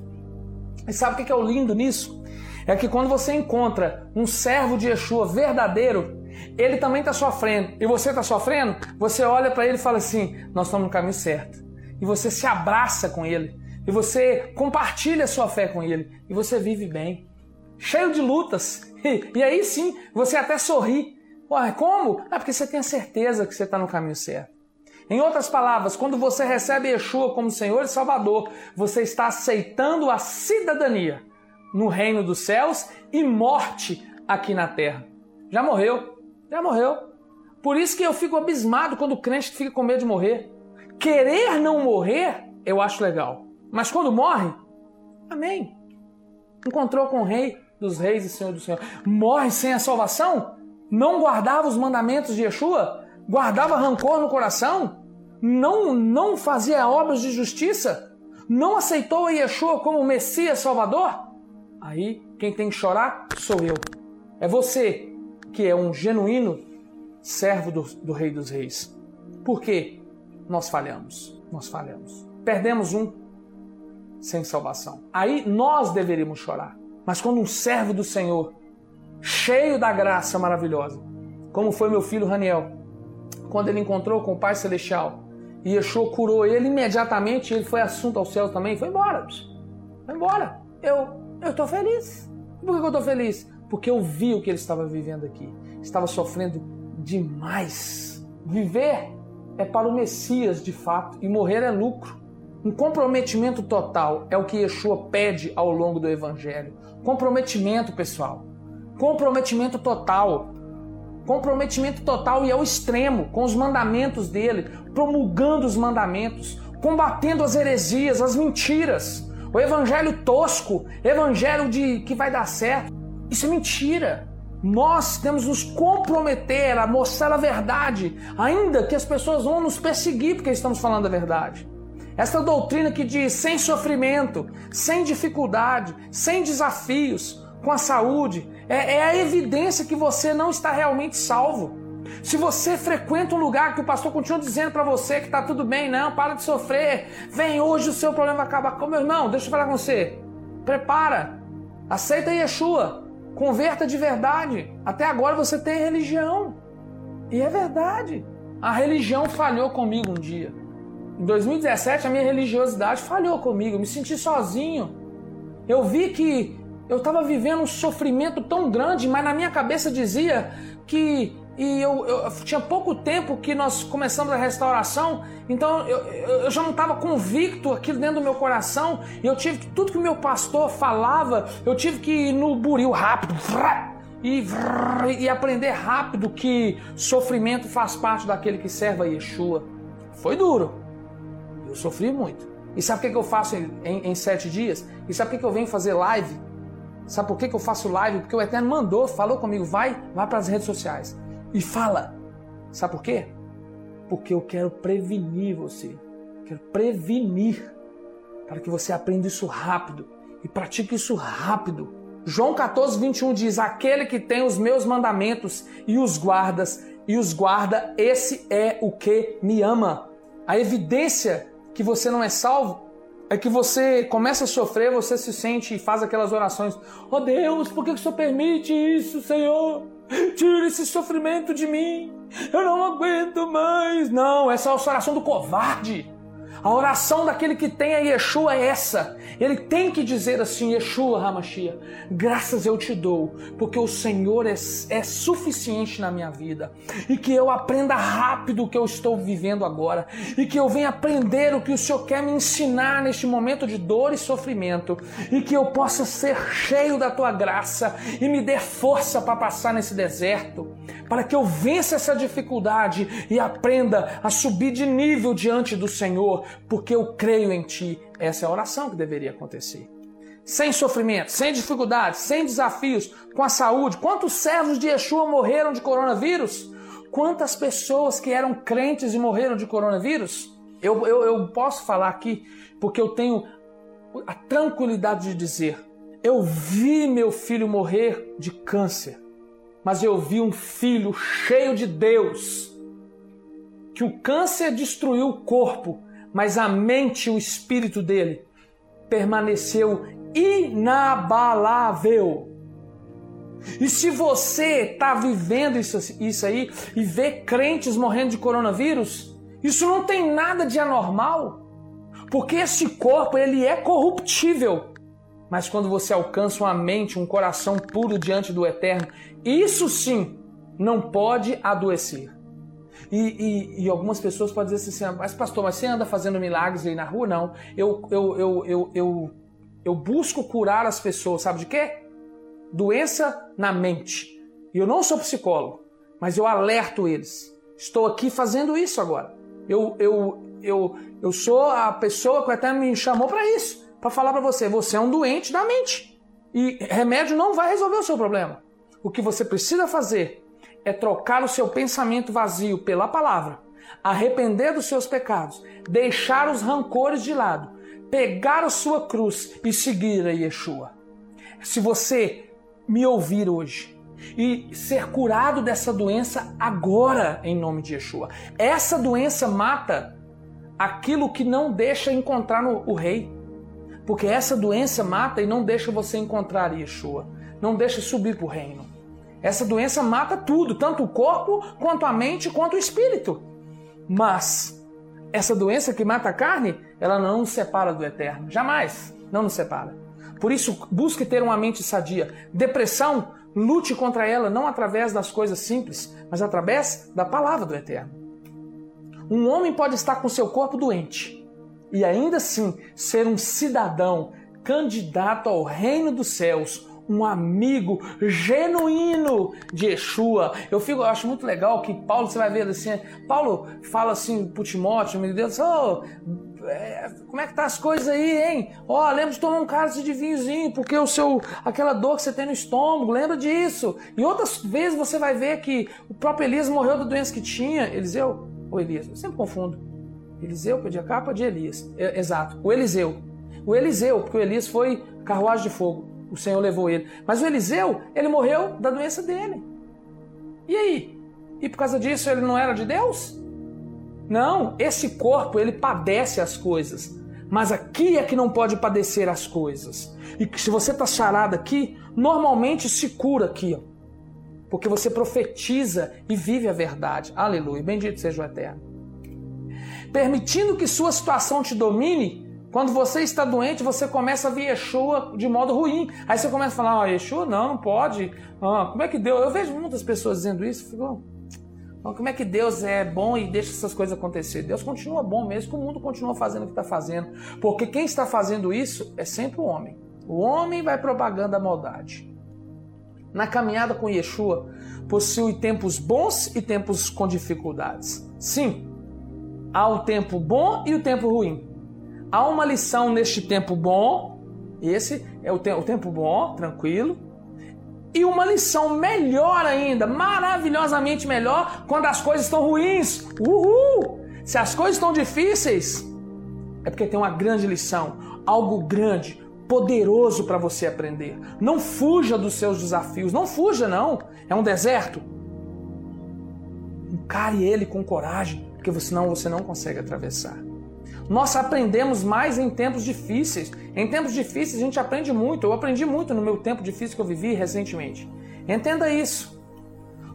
E sabe o que é o lindo nisso? É que quando você encontra um servo de Yeshua verdadeiro, ele também está sofrendo e você está sofrendo, você olha para ele e fala assim: Nós estamos no caminho certo. E você se abraça com ele, e você compartilha a sua fé com ele, e você vive bem, cheio de lutas. E, e aí sim, você até sorri. Ué, como? É porque você tem a certeza que você está no caminho certo. Em outras palavras, quando você recebe Yeshua como Senhor e Salvador, você está aceitando a cidadania no reino dos céus e morte aqui na terra. Já morreu, já morreu. Por isso que eu fico abismado quando o crente fica com medo de morrer. Querer não morrer, eu acho legal. Mas quando morre, amém. Encontrou com o rei dos reis e senhor do senhor. Morre sem a salvação? Não guardava os mandamentos de Yeshua? Guardava rancor no coração? Não, não fazia obras de justiça? Não aceitou a Yeshua como Messias Salvador? Aí quem tem que chorar sou eu. É você que é um genuíno servo do, do Rei dos Reis. Por quê? Nós falhamos. Nós falhamos. Perdemos um sem salvação. Aí nós deveríamos chorar. Mas quando um servo do Senhor, cheio da graça maravilhosa, como foi meu filho Raniel, quando ele encontrou com o Pai Celestial, e Yeshua curou ele imediatamente, ele foi assunto ao céu também, foi embora. Foi embora. Eu eu estou feliz. Por que eu estou feliz? Porque eu vi o que ele estava vivendo aqui. Estava sofrendo demais. Viver é para o Messias de fato e morrer é lucro. Um comprometimento total é o que Yeshua pede ao longo do Evangelho. Comprometimento, pessoal. Comprometimento total. Comprometimento total e ao extremo com os mandamentos dele, promulgando os mandamentos, combatendo as heresias, as mentiras o evangelho tosco, evangelho de que vai dar certo. Isso é mentira. Nós temos nos comprometer a mostrar a verdade, ainda que as pessoas vão nos perseguir porque estamos falando a verdade. Esta doutrina que diz sem sofrimento, sem dificuldade, sem desafios, com a saúde, é, é a evidência que você não está realmente salvo. Se você frequenta um lugar que o pastor continua dizendo para você que está tudo bem, não, para de sofrer, vem hoje o seu problema vai acabar. Meu irmão, deixa eu falar com você. Prepara, aceita Yeshua, converta de verdade. Até agora você tem religião. E é verdade. A religião falhou comigo um dia. Em 2017 a minha religiosidade falhou comigo, eu me senti sozinho. Eu vi que eu estava vivendo um sofrimento tão grande, mas na minha cabeça dizia que e eu, eu, tinha pouco tempo que nós começamos a restauração, então eu, eu já não estava convicto aquilo dentro do meu coração, e eu tive que, tudo que o meu pastor falava, eu tive que ir no buril rápido, e, e aprender rápido que sofrimento faz parte daquele que serve a Yeshua. Foi duro, eu sofri muito. E sabe o que, eu faço em, em, em sete dias? E sabe que, que eu venho fazer live? Sabe por que, que eu faço live? Porque o Eterno mandou, falou comigo, vai, vai para as redes sociais e fala. Sabe por quê? Porque eu quero prevenir você. Quero prevenir para que você aprenda isso rápido e pratique isso rápido. João 14, 21 diz: Aquele que tem os meus mandamentos e os guardas e os guarda, esse é o que me ama. A evidência que você não é salvo é que você começa a sofrer, você se sente e faz aquelas orações: Oh Deus, por que o Senhor permite isso, Senhor? Tira esse sofrimento de mim. Eu não aguento mais. Não, essa é a oração do covarde. A oração daquele que tem a Yeshua é essa. Ele tem que dizer assim: Yeshua Hamashia, graças eu te dou, porque o Senhor é, é suficiente na minha vida. E que eu aprenda rápido o que eu estou vivendo agora. E que eu venha aprender o que o Senhor quer me ensinar neste momento de dor e sofrimento. E que eu possa ser cheio da tua graça e me dê força para passar nesse deserto para que eu vença essa dificuldade e aprenda a subir de nível diante do Senhor, porque eu creio em Ti. Essa é a oração que deveria acontecer. Sem sofrimento, sem dificuldades, sem desafios, com a saúde. Quantos servos de Yeshua morreram de coronavírus? Quantas pessoas que eram crentes e morreram de coronavírus? Eu, eu, eu posso falar aqui porque eu tenho a tranquilidade de dizer: eu vi meu filho morrer de câncer mas eu vi um filho cheio de Deus. Que o câncer destruiu o corpo, mas a mente e o espírito dele permaneceu inabalável. E se você está vivendo isso, isso aí e vê crentes morrendo de coronavírus, isso não tem nada de anormal, porque esse corpo ele é corruptível. Mas quando você alcança uma mente, um coração puro diante do Eterno, isso sim não pode adoecer. E, e, e, algumas pessoas podem dizer assim, mas pastor, mas você anda fazendo milagres aí na rua? Não. Eu, eu, eu, eu, eu, eu busco curar as pessoas, sabe de quê? Doença na mente. E eu não sou psicólogo, mas eu alerto eles. Estou aqui fazendo isso agora. Eu, eu, eu, eu sou a pessoa que até me chamou para isso para falar para você: você é um doente da mente. E remédio não vai resolver o seu problema. O que você precisa fazer é trocar o seu pensamento vazio pela palavra, arrepender dos seus pecados, deixar os rancores de lado, pegar a sua cruz e seguir a Yeshua. Se você me ouvir hoje e ser curado dessa doença agora, em nome de Yeshua, essa doença mata aquilo que não deixa encontrar no, o rei. Porque essa doença mata e não deixa você encontrar Yeshua, não deixa subir para o reino. Essa doença mata tudo, tanto o corpo, quanto a mente, quanto o espírito. Mas essa doença que mata a carne, ela não nos separa do eterno, jamais, não nos separa. Por isso, busque ter uma mente sadia. Depressão, lute contra ela não através das coisas simples, mas através da palavra do eterno. Um homem pode estar com seu corpo doente, e ainda assim ser um cidadão candidato ao reino dos céus, um amigo genuíno de Yeshua. Eu fico, eu acho muito legal que Paulo, você vai ver assim, Paulo fala assim pro Timóteo, meu Deus, oh, é, como é que tá as coisas aí, hein? Ó, oh, lembra de tomar um cálice de vinhozinho, porque o seu, aquela dor que você tem no estômago, lembra disso. E outras vezes você vai ver que o próprio Elias morreu da doença que tinha, Eliseu ou Elias, eu sempre confundo. Eliseu pedia capa de Elias. É, exato, o Eliseu. O Eliseu, porque o Elias foi carruagem de fogo. O Senhor levou ele. Mas o Eliseu, ele morreu da doença dele. E aí? E por causa disso ele não era de Deus? Não, esse corpo ele padece as coisas. Mas aqui é que não pode padecer as coisas. E se você está charado aqui, normalmente se cura aqui, ó. Porque você profetiza e vive a verdade. Aleluia. Bendito seja o Eterno permitindo que sua situação te domine, quando você está doente, você começa a ver Yeshua de modo ruim. Aí você começa a falar, oh, Yeshua não, não pode. Ah, como é que Deus... Eu vejo muitas pessoas dizendo isso, fico... Como é que Deus é bom e deixa essas coisas acontecer? Deus continua bom mesmo que o mundo continua fazendo o que está fazendo. Porque quem está fazendo isso é sempre o homem. O homem vai propagando a maldade. Na caminhada com Yeshua, possui tempos bons e tempos com dificuldades. Sim, Há o tempo bom e o tempo ruim. Há uma lição neste tempo bom, esse é o, te o tempo bom, tranquilo, e uma lição melhor ainda, maravilhosamente melhor, quando as coisas estão ruins. Uhul! Se as coisas estão difíceis, é porque tem uma grande lição, algo grande, poderoso para você aprender. Não fuja dos seus desafios, não fuja não. É um deserto. Encare ele com coragem porque senão você não consegue atravessar. Nós aprendemos mais em tempos difíceis. Em tempos difíceis a gente aprende muito. Eu aprendi muito no meu tempo difícil que eu vivi recentemente. Entenda isso.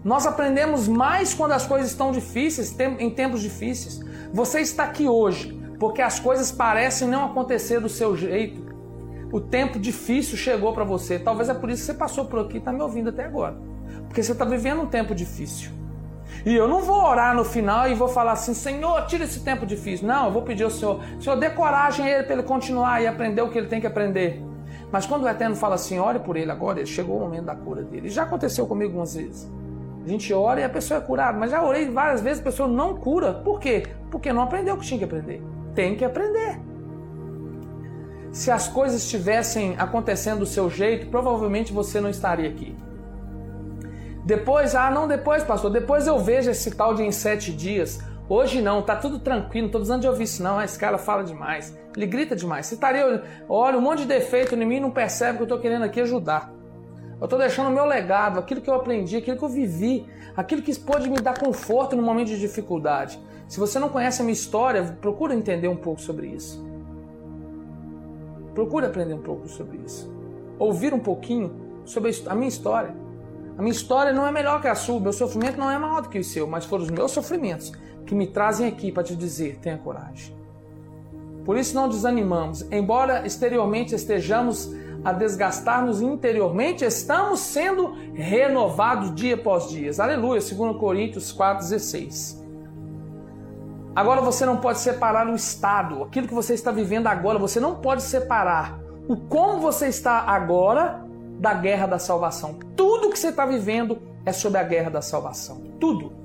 Nós aprendemos mais quando as coisas estão difíceis, em tempos difíceis. Você está aqui hoje porque as coisas parecem não acontecer do seu jeito. O tempo difícil chegou para você. Talvez é por isso que você passou por aqui e está me ouvindo até agora. Porque você está vivendo um tempo difícil. E eu não vou orar no final e vou falar assim, Senhor, tira esse tempo difícil. Não, eu vou pedir ao Senhor, Senhor, dê coragem a ele para ele continuar e aprender o que ele tem que aprender. Mas quando o Eterno fala assim, ore por ele agora, chegou o momento da cura dele. Já aconteceu comigo algumas vezes. gente ora e a pessoa é curada. Mas já orei várias vezes, a pessoa não cura. Por quê? Porque não aprendeu o que tinha que aprender. Tem que aprender. Se as coisas estivessem acontecendo do seu jeito, provavelmente você não estaria aqui. Depois, ah, não, depois, pastor, depois eu vejo esse tal de em sete dias. Hoje não, tá tudo tranquilo, não tô precisando de ouvir isso não, esse cara fala demais, ele grita demais. Você estaria, olha, um monte de defeito em mim, não percebe que eu tô querendo aqui ajudar. Eu tô deixando o meu legado, aquilo que eu aprendi, aquilo que eu vivi, aquilo que pode me dar conforto no momento de dificuldade. Se você não conhece a minha história, procura entender um pouco sobre isso. Procure aprender um pouco sobre isso. Ouvir um pouquinho sobre a minha história. A minha história não é melhor que a sua, meu sofrimento não é maior do que o seu, mas foram os meus sofrimentos que me trazem aqui para te dizer: tenha coragem. Por isso não desanimamos. Embora exteriormente estejamos a desgastar-nos interiormente, estamos sendo renovados dia após dia. Aleluia, 2 Coríntios 4,16. Agora você não pode separar o estado, aquilo que você está vivendo agora, você não pode separar o como você está agora da guerra da salvação. Tudo que você está vivendo é sobre a guerra da salvação. Tudo.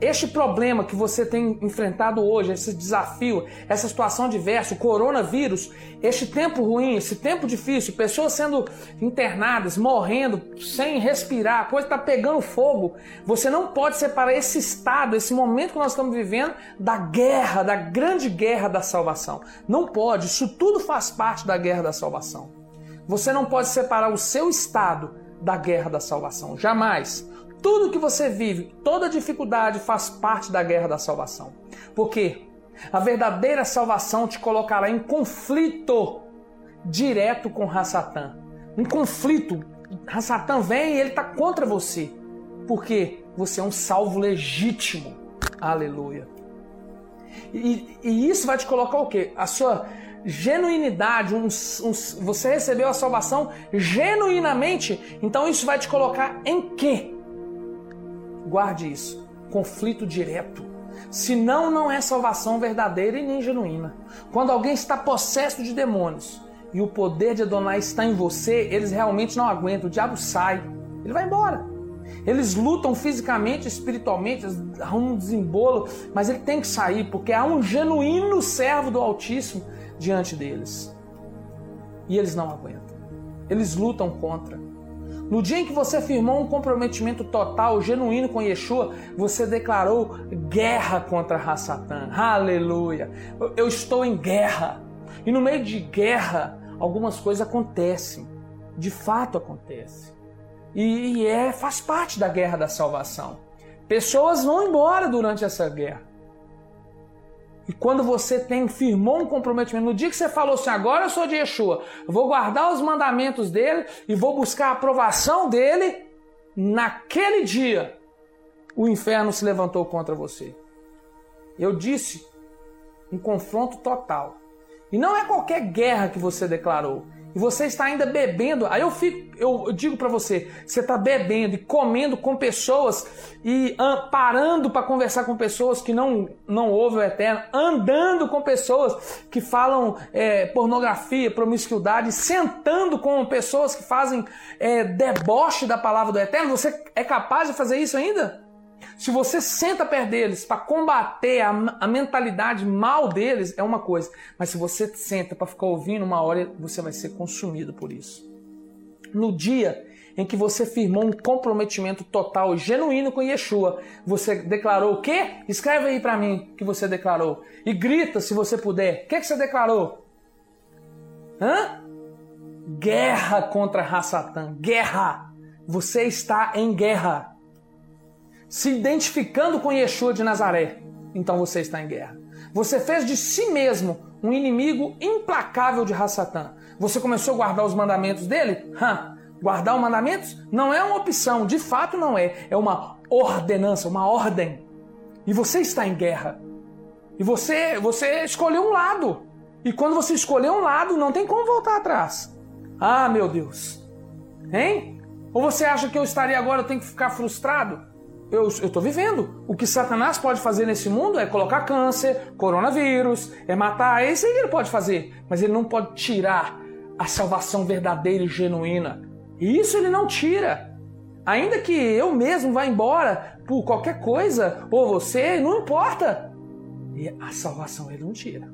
Este problema que você tem enfrentado hoje, esse desafio, essa situação diversa, o coronavírus, este tempo ruim, esse tempo difícil, pessoas sendo internadas, morrendo, sem respirar, a coisa está pegando fogo. Você não pode separar esse estado, esse momento que nós estamos vivendo, da guerra, da grande guerra da salvação. Não pode, isso tudo faz parte da guerra da salvação. Você não pode separar o seu estado da guerra da salvação, jamais. Tudo que você vive, toda dificuldade faz parte da guerra da salvação. Porque a verdadeira salvação te colocará em conflito direto com Hassatan. Um conflito. Hassatan vem e ele está contra você. Porque você é um salvo legítimo. Aleluia. E, e, isso vai te colocar o quê? A sua genuinidade, um, um, você recebeu a salvação genuinamente, então isso vai te colocar em quê? Guarde isso. Conflito direto. Senão, não é salvação verdadeira e nem genuína. Quando alguém está possesso de demônios e o poder de Adonai está em você, eles realmente não aguentam. O diabo sai, ele vai embora. Eles lutam fisicamente, espiritualmente, arrumam um desembolo, mas ele tem que sair porque há um genuíno servo do Altíssimo diante deles. E eles não aguentam. Eles lutam contra. No dia em que você firmou um comprometimento total, genuíno com Yeshua, você declarou guerra contra Hassatan. Aleluia! Eu estou em guerra. E no meio de guerra, algumas coisas acontecem. De fato acontece. E é, faz parte da guerra da salvação. Pessoas vão embora durante essa guerra. E quando você tem firmou um comprometimento, no dia que você falou assim, agora eu sou de Yeshua, vou guardar os mandamentos dele e vou buscar a aprovação dele, naquele dia o inferno se levantou contra você. Eu disse um confronto total. E não é qualquer guerra que você declarou e você está ainda bebendo, aí eu fico, eu digo para você, você está bebendo e comendo com pessoas e parando para conversar com pessoas que não não ouvem o eterno, andando com pessoas que falam é, pornografia, promiscuidade, sentando com pessoas que fazem é, deboche da palavra do eterno. Você é capaz de fazer isso ainda? Se você senta perto deles para combater a, a, mentalidade mal deles, é uma coisa. Mas se você senta para ficar ouvindo uma hora, você vai ser consumido por isso. No dia em que você firmou um comprometimento total, genuíno com Yeshua, você declarou o quê? Escreve aí para mim o que você declarou. E grita se você puder. O que, que você declarou? Hã? Guerra contra Rassatã. Guerra. Você está em guerra se identificando com Yeshua de Nazaré, então você está em guerra. Você fez de si mesmo um inimigo implacável de Hassatã. Você começou a guardar os mandamentos dele? Hã? Guardar os mandamentos não é uma opção, de fato não é. É uma ordenança, uma ordem. E você está em guerra. E você, você escolheu um lado. E quando você escolheu um lado, não tem como voltar atrás. Ah, meu Deus. Hein? Ou você acha que eu estaria agora, eu tenho que ficar frustrado? Eu estou vivendo. O que Satanás pode fazer nesse mundo é colocar câncer, coronavírus, é matar. É isso aí ele pode fazer. Mas ele não pode tirar a salvação verdadeira e genuína. E isso ele não tira. Ainda que eu mesmo vá embora por qualquer coisa, ou você, não importa. E a salvação ele não tira.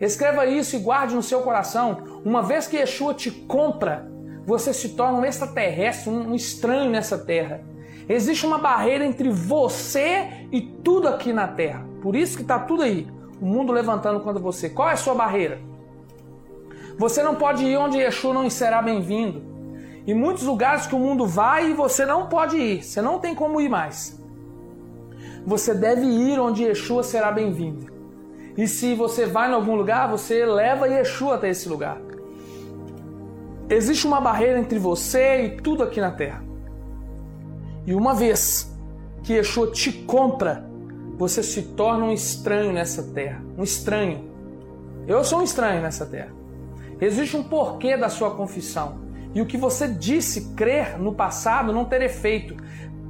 Escreva isso e guarde no seu coração. Uma vez que Yeshua te compra, você se torna um extraterrestre, um estranho nessa terra. Existe uma barreira entre você e tudo aqui na terra. Por isso que está tudo aí. O mundo levantando contra você. Qual é a sua barreira? Você não pode ir onde Yeshua não será bem-vindo. E muitos lugares que o mundo vai e você não pode ir. Você não tem como ir mais. Você deve ir onde Yeshua será bem-vindo. E se você vai em algum lugar, você leva Yeshua até esse lugar. Existe uma barreira entre você e tudo aqui na terra. E uma vez que Yeshua te compra, você se torna um estranho nessa terra. Um estranho. Eu sou um estranho nessa terra. Existe um porquê da sua confissão. E o que você disse crer no passado não ter efeito.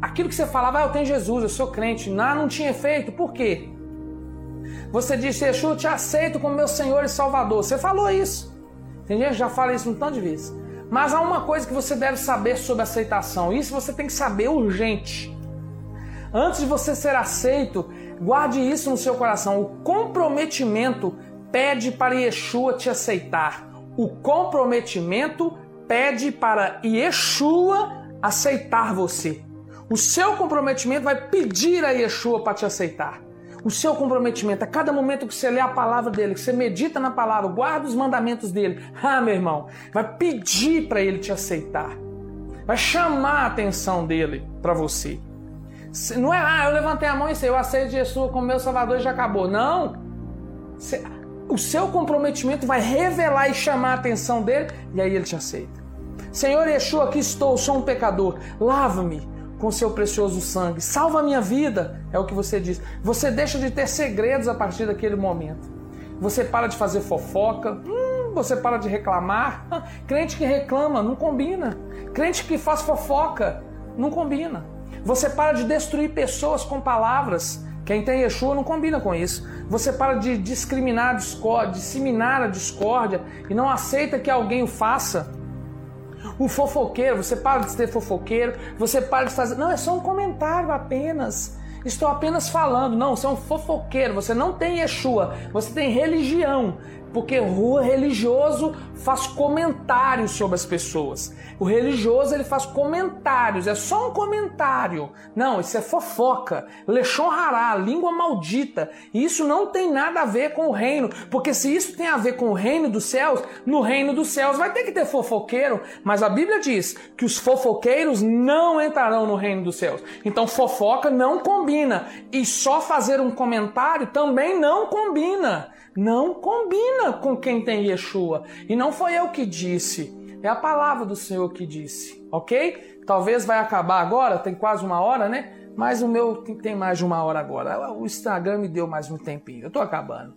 Aquilo que você falava, ah, eu tenho Jesus, eu sou crente, não, não tinha efeito. Por quê? Você disse, Yeshua, eu te aceito como meu Senhor e Salvador. Você falou isso. Tem gente que já fala isso um tanto de vezes. Mas há uma coisa que você deve saber sobre aceitação. Isso você tem que saber urgente. Antes de você ser aceito, guarde isso no seu coração. O comprometimento pede para Yeshua te aceitar. O comprometimento pede para Yeshua aceitar você. O seu comprometimento vai pedir a Yeshua para te aceitar. O seu comprometimento, a cada momento que você lê a palavra dele, que você medita na palavra, guarda os mandamentos dele. Ah, meu irmão, vai pedir para ele te aceitar. Vai chamar a atenção dele para você. Não é, ah, eu levantei a mão e sei, eu aceito Jesus como meu Salvador e já acabou. Não. O seu comprometimento vai revelar e chamar a atenção dele e aí ele te aceita. Senhor Yeshua, aqui estou, sou um pecador. Lava-me com seu precioso sangue. Salva a minha vida, é o que você diz. Você deixa de ter segredos a partir daquele momento. Você para de fazer fofoca. Hum, você para de reclamar. Crente que reclama, não combina. Crente que faz fofoca, não combina. Você para de destruir pessoas com palavras. Quem tem Yeshua não combina com isso. Você para de discriminar a discórdia, disseminar a discórdia e não aceita que alguém o faça. O fofoqueiro, você para de ser fofoqueiro, você para de fazer. Não, é só um comentário apenas. Estou apenas falando. Não, você é um fofoqueiro, você não tem Yeshua, você tem religião porque o religioso faz comentários sobre as pessoas. O religioso ele faz comentários, é só um comentário. Não, isso é fofoca, lechon hará, língua maldita. E isso não tem nada a ver com o reino, porque se isso tem a ver com o reino dos céus, no reino dos céus vai ter que ter fofoqueiro, mas a Bíblia diz que os fofoqueiros não entrarão no reino dos céus. Então fofoca não combina e só fazer um comentário também não combina não combina com quem tem Yeshua. E não foi eu que disse, é a palavra do Senhor que disse, ok? Talvez vai acabar agora, tem quase uma hora, né? Mas o meu tem mais de uma hora agora. O Instagram me deu mais um tempinho, eu tô acabando.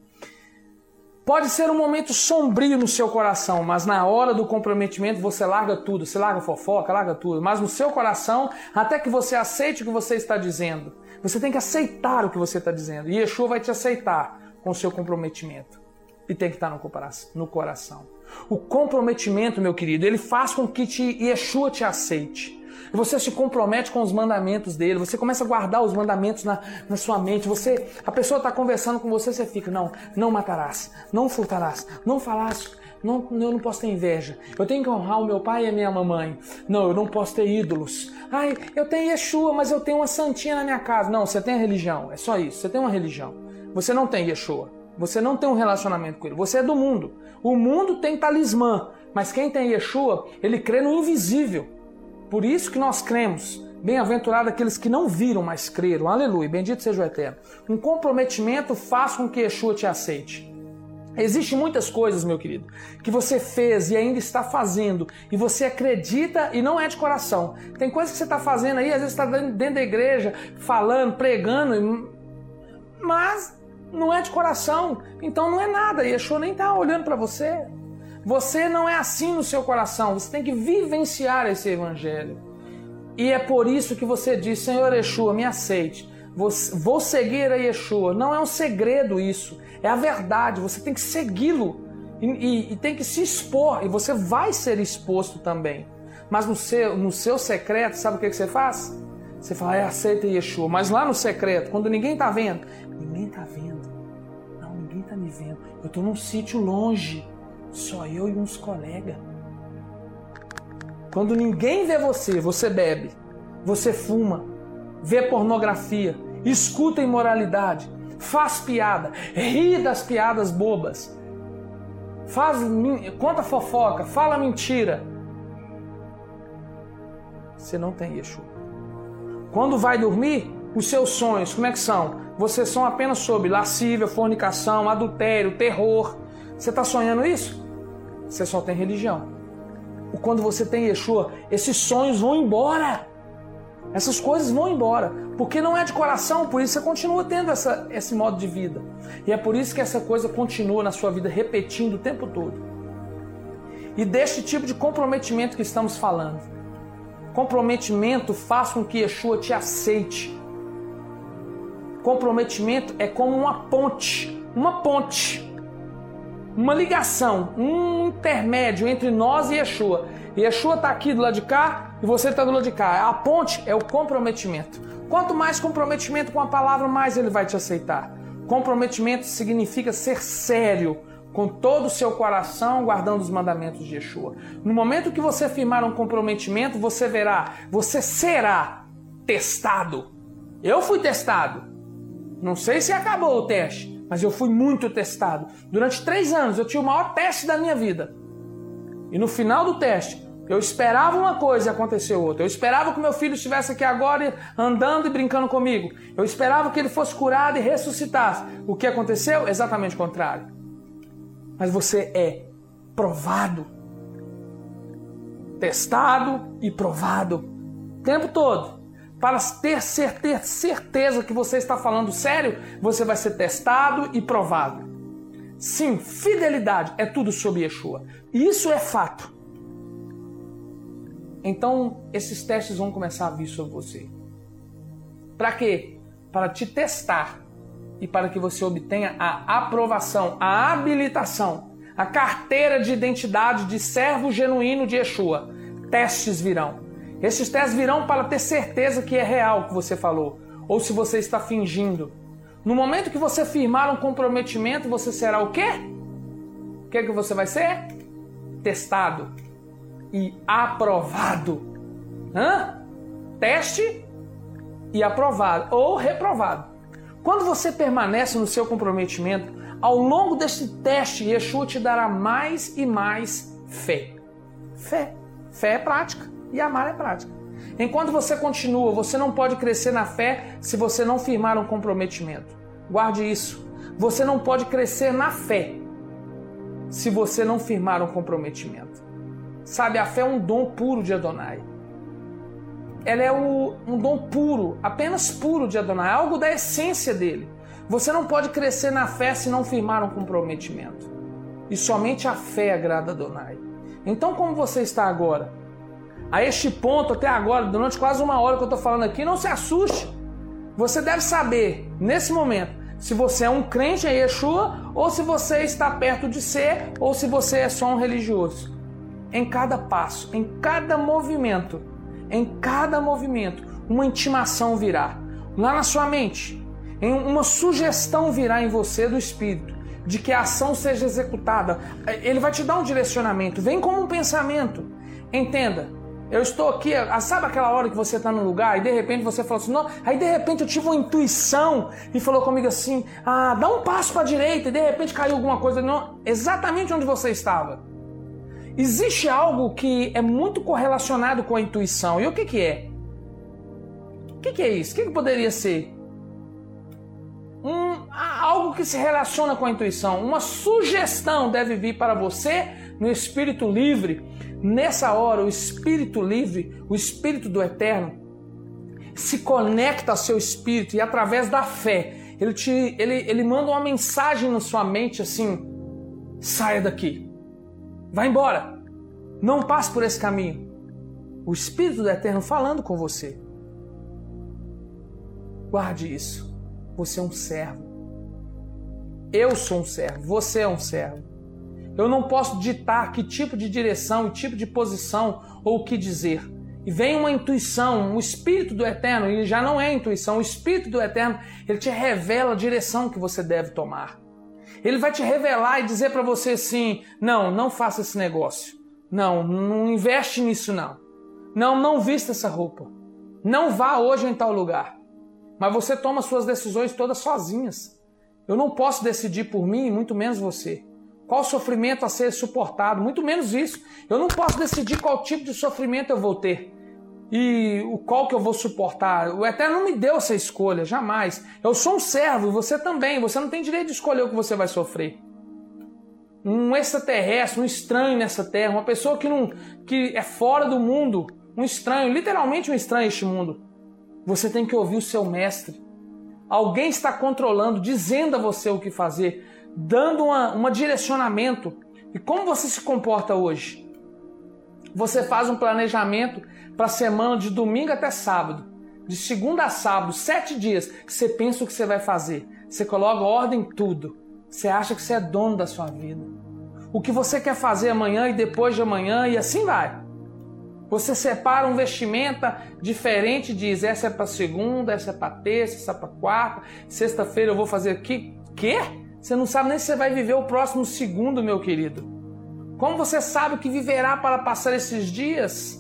Pode ser um momento sombrio no seu coração, mas na hora do comprometimento você larga tudo, você larga fofoca, larga tudo, mas no seu coração, até que você aceite o que você está dizendo. Você tem que aceitar o que você está dizendo. E Yeshua vai te aceitar com seu comprometimento. E tem que estar no coração. O comprometimento, meu querido, ele faz com que te, Yeshua te aceite. Você se compromete com os mandamentos dele, você começa a guardar os mandamentos na, na sua mente. Você, a pessoa está conversando com você, você fica, não, não matarás, não furtarás, não falarás, não, eu não posso ter inveja. Eu tenho que honrar o meu pai e a minha mamãe. Não, eu não posso ter ídolos. Ai, eu tenho Yeshua, mas eu tenho uma santinha na minha casa. Não, você tem a religião, é só isso. Você tem uma religião. Você não tem Yeshua. Você não tem um relacionamento com ele. Você é do mundo. O mundo tem talismã, mas quem tem Yeshua, ele crê no invisível. Por isso que nós cremos. Bem-aventurado aqueles que não viram, mas creram. Aleluia. Bendito seja o Eterno. Um comprometimento faz com que Yeshua te aceite. Existem muitas coisas, meu querido, que você fez e ainda está fazendo e você acredita e não é de coração. Tem coisas que você está fazendo aí, às vezes está dentro da igreja, falando, pregando, mas não é de coração, então não é nada. Yeshua nem está olhando para você. Você não é assim no seu coração, você tem que vivenciar esse evangelho. E é por isso que você diz: Senhor Yeshua, me aceite. Vou seguir a Yeshua. Não é um segredo isso, é a verdade. Você tem que segui-lo e, e, e tem que se expor, e você vai ser exposto também. Mas no seu, no seu secreto, sabe o que, que você faz? Você fala, é, aceita Yeshua. Mas lá no secreto, quando ninguém está vendo, ninguém está vendo. Não, ninguém está me vendo. Eu estou num sítio longe. Só eu e uns colegas. Quando ninguém vê você, você bebe, você fuma, vê pornografia, escuta imoralidade, faz piada, ri das piadas bobas, faz, conta fofoca, fala mentira. Você não tem Yeshua. Quando vai dormir, os seus sonhos, como é que são? Vocês são apenas sobre lascívia, fornicação, adultério, terror. Você está sonhando isso? Você só tem religião. Quando você tem Yeshua, esses sonhos vão embora. Essas coisas vão embora, porque não é de coração, por isso você continua tendo essa, esse modo de vida. E é por isso que essa coisa continua na sua vida repetindo o tempo todo. E deste tipo de comprometimento que estamos falando. Comprometimento faz com que Yeshua te aceite. Comprometimento é como uma ponte, uma ponte uma ligação, um intermédio entre nós e Yeshua. Yeshua está aqui do lado de cá e você está do lado de cá. A ponte é o comprometimento. Quanto mais comprometimento com a palavra, mais ele vai te aceitar. Comprometimento significa ser sério com todo o seu coração, guardando os mandamentos de Yeshua. No momento que você firmar um comprometimento, você verá, você será testado. Eu fui testado. Não sei se acabou o teste, mas eu fui muito testado. Durante três anos eu tinha o maior teste da minha vida. E no final do teste, eu esperava uma coisa e aconteceu outra. Eu esperava que meu filho estivesse aqui agora andando e brincando comigo. Eu esperava que ele fosse curado e ressuscitasse. O que aconteceu? Exatamente o contrário. Mas você é provado, testado e provado o tempo todo. Para ter certeza que você está falando sério, você vai ser testado e provado. Sim, fidelidade é tudo sobre Yeshua. Isso é fato. Então, esses testes vão começar a vir sobre você. Para quê? Para te testar e para que você obtenha a aprovação, a habilitação, a carteira de identidade de servo genuíno de Yeshua. Testes virão. Esses testes virão para ter certeza que é real o que você falou, ou se você está fingindo. No momento que você firmar um comprometimento, você será o quê? O que, que você vai ser? Testado e aprovado. Hã? Teste e aprovado ou reprovado. Quando você permanece no seu comprometimento, ao longo desse teste, Yeshua te dará mais e mais fé. Fé. Fé é prática e amar é prática. Enquanto você continua, você não pode crescer na fé se você não firmar um comprometimento. Guarde isso. Você não pode crescer na fé se você não firmar um comprometimento. Sabe, a fé é um dom puro de Adonai. Ela é o, um dom puro, apenas puro de Adonai, algo da essência dele. Você não pode crescer na fé se não firmar um comprometimento. E somente a fé agrada Adonai. Então, como você está agora? a este ponto até agora, durante quase uma hora que eu estou falando aqui, não se assuste. Você deve saber, nesse momento, se você é um crente em Yeshua ou se você está perto de ser ou se você é só um religioso. Em cada passo, em cada movimento, em cada movimento, uma intimação virá. Lá na sua mente, em uma sugestão virá em você do Espírito de que a ação seja executada. Ele vai te dar um direcionamento. Vem como um pensamento. Entenda, eu estou aqui, sabe aquela hora que você está num lugar e de repente você falou assim, não, aí de repente eu tive uma intuição e falou comigo assim, ah, dá um passo para a direita e de repente caiu alguma coisa, não, exatamente onde você estava. Existe algo que é muito correlacionado com a intuição. E o que, que é? O que, que é isso? O que, que poderia ser? Um, algo que se relaciona com a intuição. Uma sugestão deve vir para você no espírito livre Nessa hora, o espírito livre, o espírito do eterno, se conecta ao seu espírito e através da fé, ele, te, ele, ele manda uma mensagem na sua mente assim: saia daqui, vá embora, não passe por esse caminho. O Espírito do Eterno falando com você. Guarde isso. Você é um servo. Eu sou um servo. Você é um servo. Eu não posso ditar que tipo de direção e tipo de posição ou o que dizer. E vem uma intuição, um espírito do eterno, e já não é intuição, o espírito do eterno, ele te revela a direção que você deve tomar. Ele vai te revelar e dizer para você assim: não, não faça esse negócio. Não, não investe nisso não. Não, não vista essa roupa. Não vá hoje em tal lugar. Mas você toma suas decisões todas sozinhas. Eu não posso decidir por mim, muito menos você. Qual sofrimento a ser suportado, muito menos isso. Eu não posso decidir qual tipo de sofrimento eu vou ter e o qual que eu vou suportar. O Eterno não me deu essa escolha, jamais. Eu sou um servo, você também. Você não tem direito de escolher o que você vai sofrer. Um extraterrestre, um estranho nessa terra, uma pessoa que não que é fora do mundo, um estranho, literalmente um estranho este mundo. Você tem que ouvir o seu mestre. Alguém está controlando, dizendo a você o que fazer, dando uma, um direcionamento. E como você se comporta hoje? Você faz um planejamento para a semana de domingo até sábado, de segunda a sábado, sete dias, que você pensa o que você vai fazer. Você coloca ordem em tudo. Você acha que você é dono da sua vida. O que você quer fazer amanhã e depois de amanhã e assim vai. Você separa um vestimenta diferente, diz essa é para segunda, essa é para terça, essa é para quarta, sexta-feira eu vou fazer aqui. Quê? Você não sabe nem se você vai viver o próximo segundo, meu querido. Como você sabe o que viverá para passar esses dias?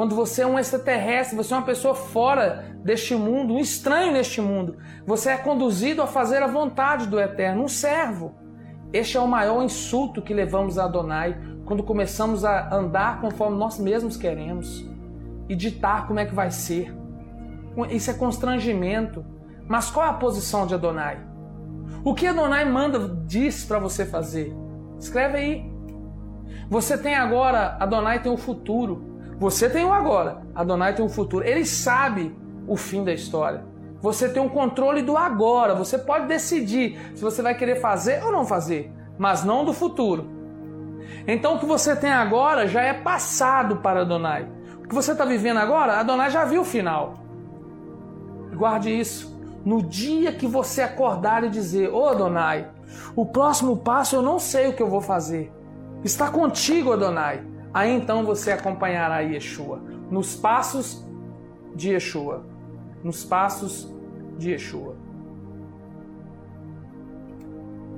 Quando você é um extraterrestre, você é uma pessoa fora deste mundo, um estranho neste mundo, você é conduzido a fazer a vontade do Eterno, um servo. Este é o maior insulto que levamos a Adonai quando começamos a andar conforme nós mesmos queremos e ditar como é que vai ser. Isso é constrangimento. Mas qual é a posição de Adonai? O que Adonai manda, diz para você fazer? Escreve aí. Você tem agora, Adonai tem o futuro. Você tem o agora, Adonai tem o futuro. Ele sabe o fim da história. Você tem um controle do agora. Você pode decidir se você vai querer fazer ou não fazer, mas não do futuro. Então o que você tem agora já é passado para Adonai. O que você está vivendo agora, Adonai já viu o final. Guarde isso. No dia que você acordar e dizer, ô oh, Adonai, o próximo passo eu não sei o que eu vou fazer. Está contigo, Adonai. Aí então você acompanhará Yeshua nos passos de Yeshua. Nos passos de Yeshua.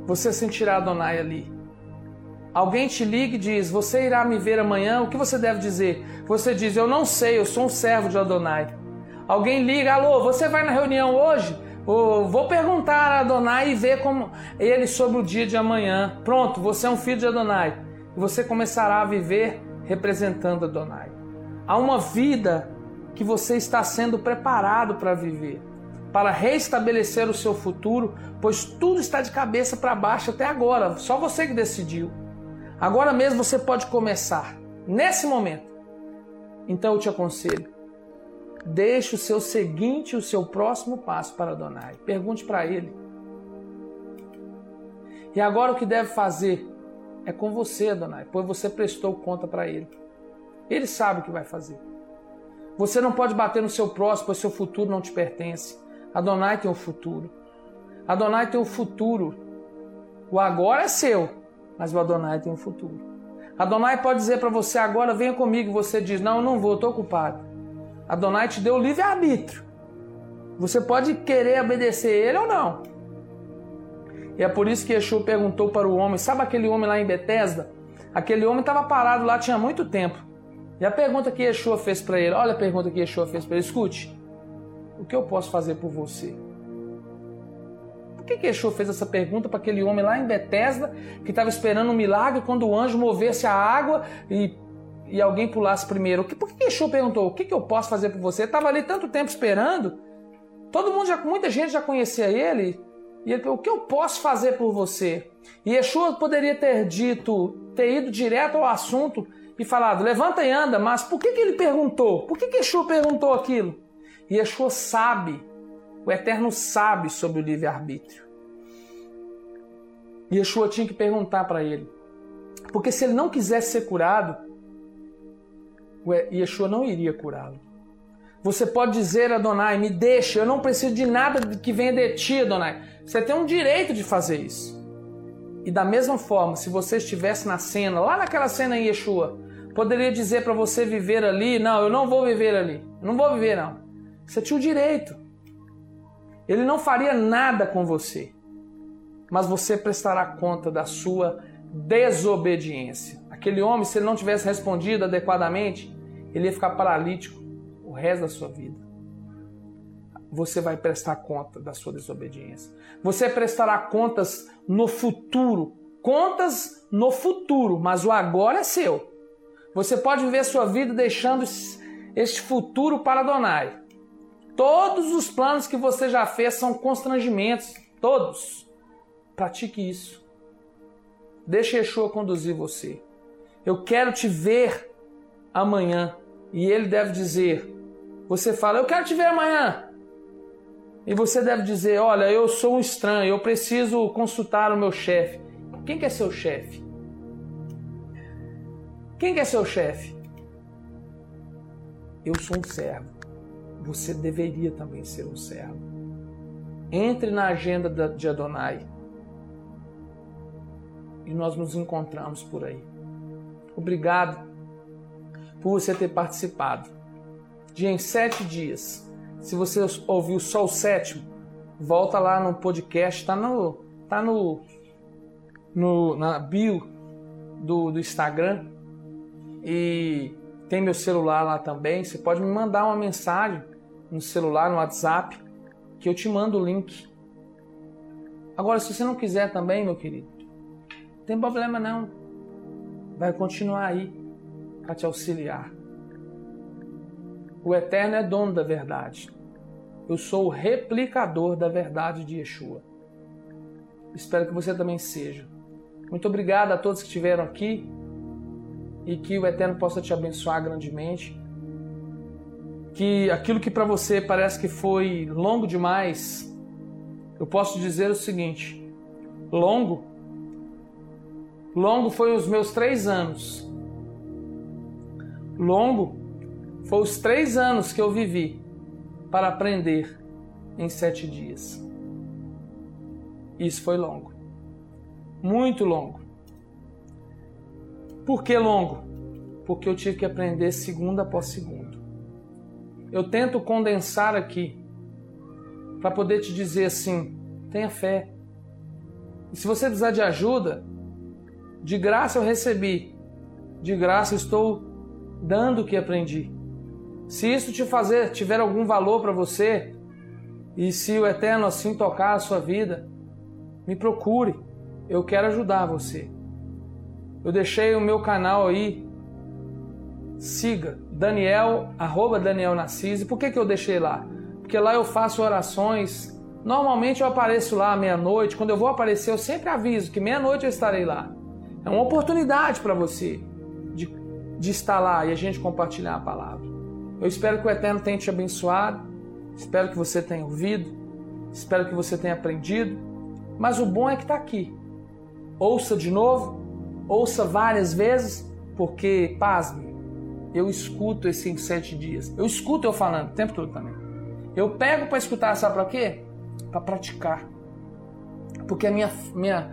Você sentirá Adonai ali. Alguém te liga e diz: Você irá me ver amanhã? O que você deve dizer? Você diz: Eu não sei, eu sou um servo de Adonai. Alguém liga: Alô, você vai na reunião hoje? vou perguntar a Adonai e ver como ele sobre o dia de amanhã. Pronto, você é um filho de Adonai. Você começará a viver representando Adonai. Há uma vida que você está sendo preparado para viver, para restabelecer o seu futuro, pois tudo está de cabeça para baixo até agora, só você que decidiu. Agora mesmo você pode começar, nesse momento. Então eu te aconselho, Deixe o seu seguinte, o seu próximo passo para Adonai. Pergunte para ele. E agora o que deve fazer é com você, Adonai, pois você prestou conta para ele. Ele sabe o que vai fazer. Você não pode bater no seu próximo, pois seu futuro não te pertence. Adonai tem um futuro. Adonai tem um futuro. O agora é seu, mas o Adonai tem um futuro. Adonai pode dizer para você agora, venha comigo. Você diz, não, eu não vou, estou ocupado. Adonai te deu livre-arbítrio. Você pode querer obedecer ele ou não. E é por isso que Yeshua perguntou para o homem: sabe aquele homem lá em Betesda? Aquele homem estava parado lá tinha muito tempo. E a pergunta que Yeshua fez para ele: olha a pergunta que Yeshua fez para ele: escute, o que eu posso fazer por você? Por que, que Yeshua fez essa pergunta para aquele homem lá em Betesda, que estava esperando um milagre quando o anjo movesse a água e e alguém pulasse primeiro. Por que Yeshua perguntou? O que, que eu posso fazer por você? Estava ali tanto tempo esperando. Todo mundo, já, muita gente já conhecia ele. E ele o que eu posso fazer por você? E Yeshua poderia ter dito, ter ido direto ao assunto e falado, levanta e anda. Mas por que, que ele perguntou? Por que, que Yeshua perguntou aquilo? E Yeshua sabe, o Eterno sabe sobre o livre-arbítrio. E Yeshua tinha que perguntar para ele. Porque se ele não quisesse ser curado, Yeshua não iria curá-lo. Você pode dizer a Adonai, me deixe, eu não preciso de nada que venha de ti, Adonai. Você tem um direito de fazer isso. E da mesma forma, se você estivesse na cena, lá naquela cena em Yeshua, poderia dizer para você viver ali: não, eu não vou viver ali, eu não vou viver não. Você tinha o direito. Ele não faria nada com você, mas você prestará conta da sua desobediência. Aquele homem, se ele não tivesse respondido adequadamente, ele ia ficar paralítico o resto da sua vida. Você vai prestar conta da sua desobediência. Você prestará contas no futuro. Contas no futuro, mas o agora é seu. Você pode viver sua vida deixando este futuro para Adonai. Todos os planos que você já fez são constrangimentos. Todos. Pratique isso. Deixe Yeshua conduzir você. Eu quero te ver amanhã. E ele deve dizer: Você fala, eu quero te ver amanhã. E você deve dizer: Olha, eu sou um estranho, eu preciso consultar o meu chefe. Quem que é seu chefe? Quem que é seu chefe? Eu sou um servo. Você deveria também ser um servo. Entre na agenda de Adonai. E nós nos encontramos por aí. Obrigado por você ter participado. De em sete dias se você ouviu só o sétimo, volta lá no podcast, tá no, tá no, no na bio do, do Instagram e tem meu celular lá também. Você pode me mandar uma mensagem no celular, no WhatsApp, que eu te mando o link. Agora, se você não quiser também, meu querido, não tem problema não. Vai continuar aí para te auxiliar. O Eterno é dono da verdade. Eu sou o replicador da verdade de Yeshua. Espero que você também seja. Muito obrigado a todos que estiveram aqui e que o Eterno possa te abençoar grandemente. Que aquilo que para você parece que foi longo demais, eu posso dizer o seguinte: longo, longo foi os meus três anos. Longo foi os três anos que eu vivi para aprender em sete dias. Isso foi longo. Muito longo. Por que longo? Porque eu tive que aprender segundo após segundo. Eu tento condensar aqui para poder te dizer assim: tenha fé. E se você precisar de ajuda, de graça eu recebi, de graça estou dando o que aprendi. Se isso te fazer tiver algum valor para você e se o Eterno assim tocar a sua vida, me procure. Eu quero ajudar você. Eu deixei o meu canal aí. Siga Daniel, arroba Daniel Narcise. Por que, que eu deixei lá? Porque lá eu faço orações. Normalmente eu apareço lá meia-noite. Quando eu vou aparecer, eu sempre aviso que meia-noite eu estarei lá. É uma oportunidade para você de, de estar lá e a gente compartilhar a palavra. Eu espero que o Eterno tenha te abençoado, espero que você tenha ouvido, espero que você tenha aprendido, mas o bom é que está aqui. Ouça de novo, ouça várias vezes, porque, pasme, eu escuto esses sete dias. Eu escuto eu falando o tempo todo também. Eu pego para escutar, sabe para quê? Para praticar. Porque a minha, minha,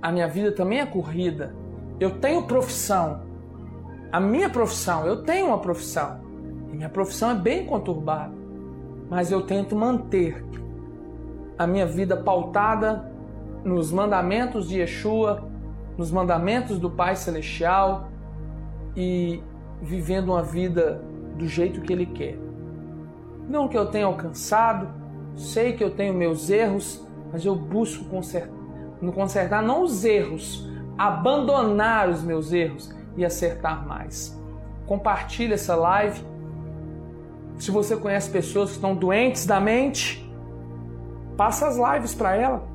a minha vida também é corrida. Eu tenho profissão. A minha profissão, eu tenho uma profissão. Minha profissão é bem conturbada, mas eu tento manter a minha vida pautada nos mandamentos de Yeshua, nos mandamentos do Pai Celestial e vivendo uma vida do jeito que Ele quer. Não que eu tenha alcançado, sei que eu tenho meus erros, mas eu busco consertar, consertar não os erros, abandonar os meus erros e acertar mais. Compartilhe essa live se você conhece pessoas que estão doentes da mente, passa as lives para ela.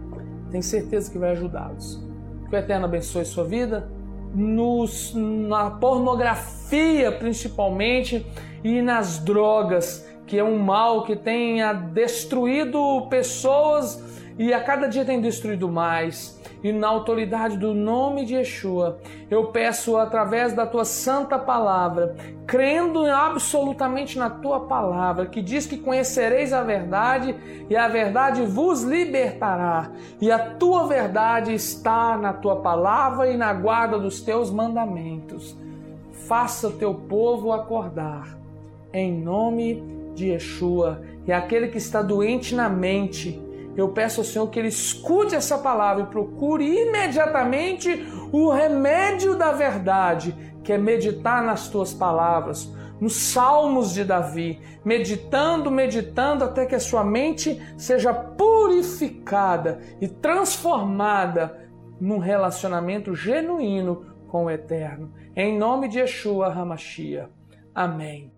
Tenho certeza que vai ajudá-los. Que o Eterno abençoe sua vida. Nos, na pornografia, principalmente, e nas drogas que é um mal que tenha destruído pessoas e a cada dia tem destruído mais e na autoridade do nome de Yeshua, eu peço através da tua santa palavra, crendo absolutamente na tua palavra, que diz que conhecereis a verdade e a verdade vos libertará. E a tua verdade está na tua palavra e na guarda dos teus mandamentos. Faça o teu povo acordar. Em nome de Yeshua. E aquele que está doente na mente, eu peço ao Senhor que Ele escute essa palavra e procure imediatamente o remédio da verdade, que é meditar nas tuas palavras, nos salmos de Davi, meditando, meditando até que a sua mente seja purificada e transformada num relacionamento genuíno com o Eterno. Em nome de Yeshua Hamashia. Amém.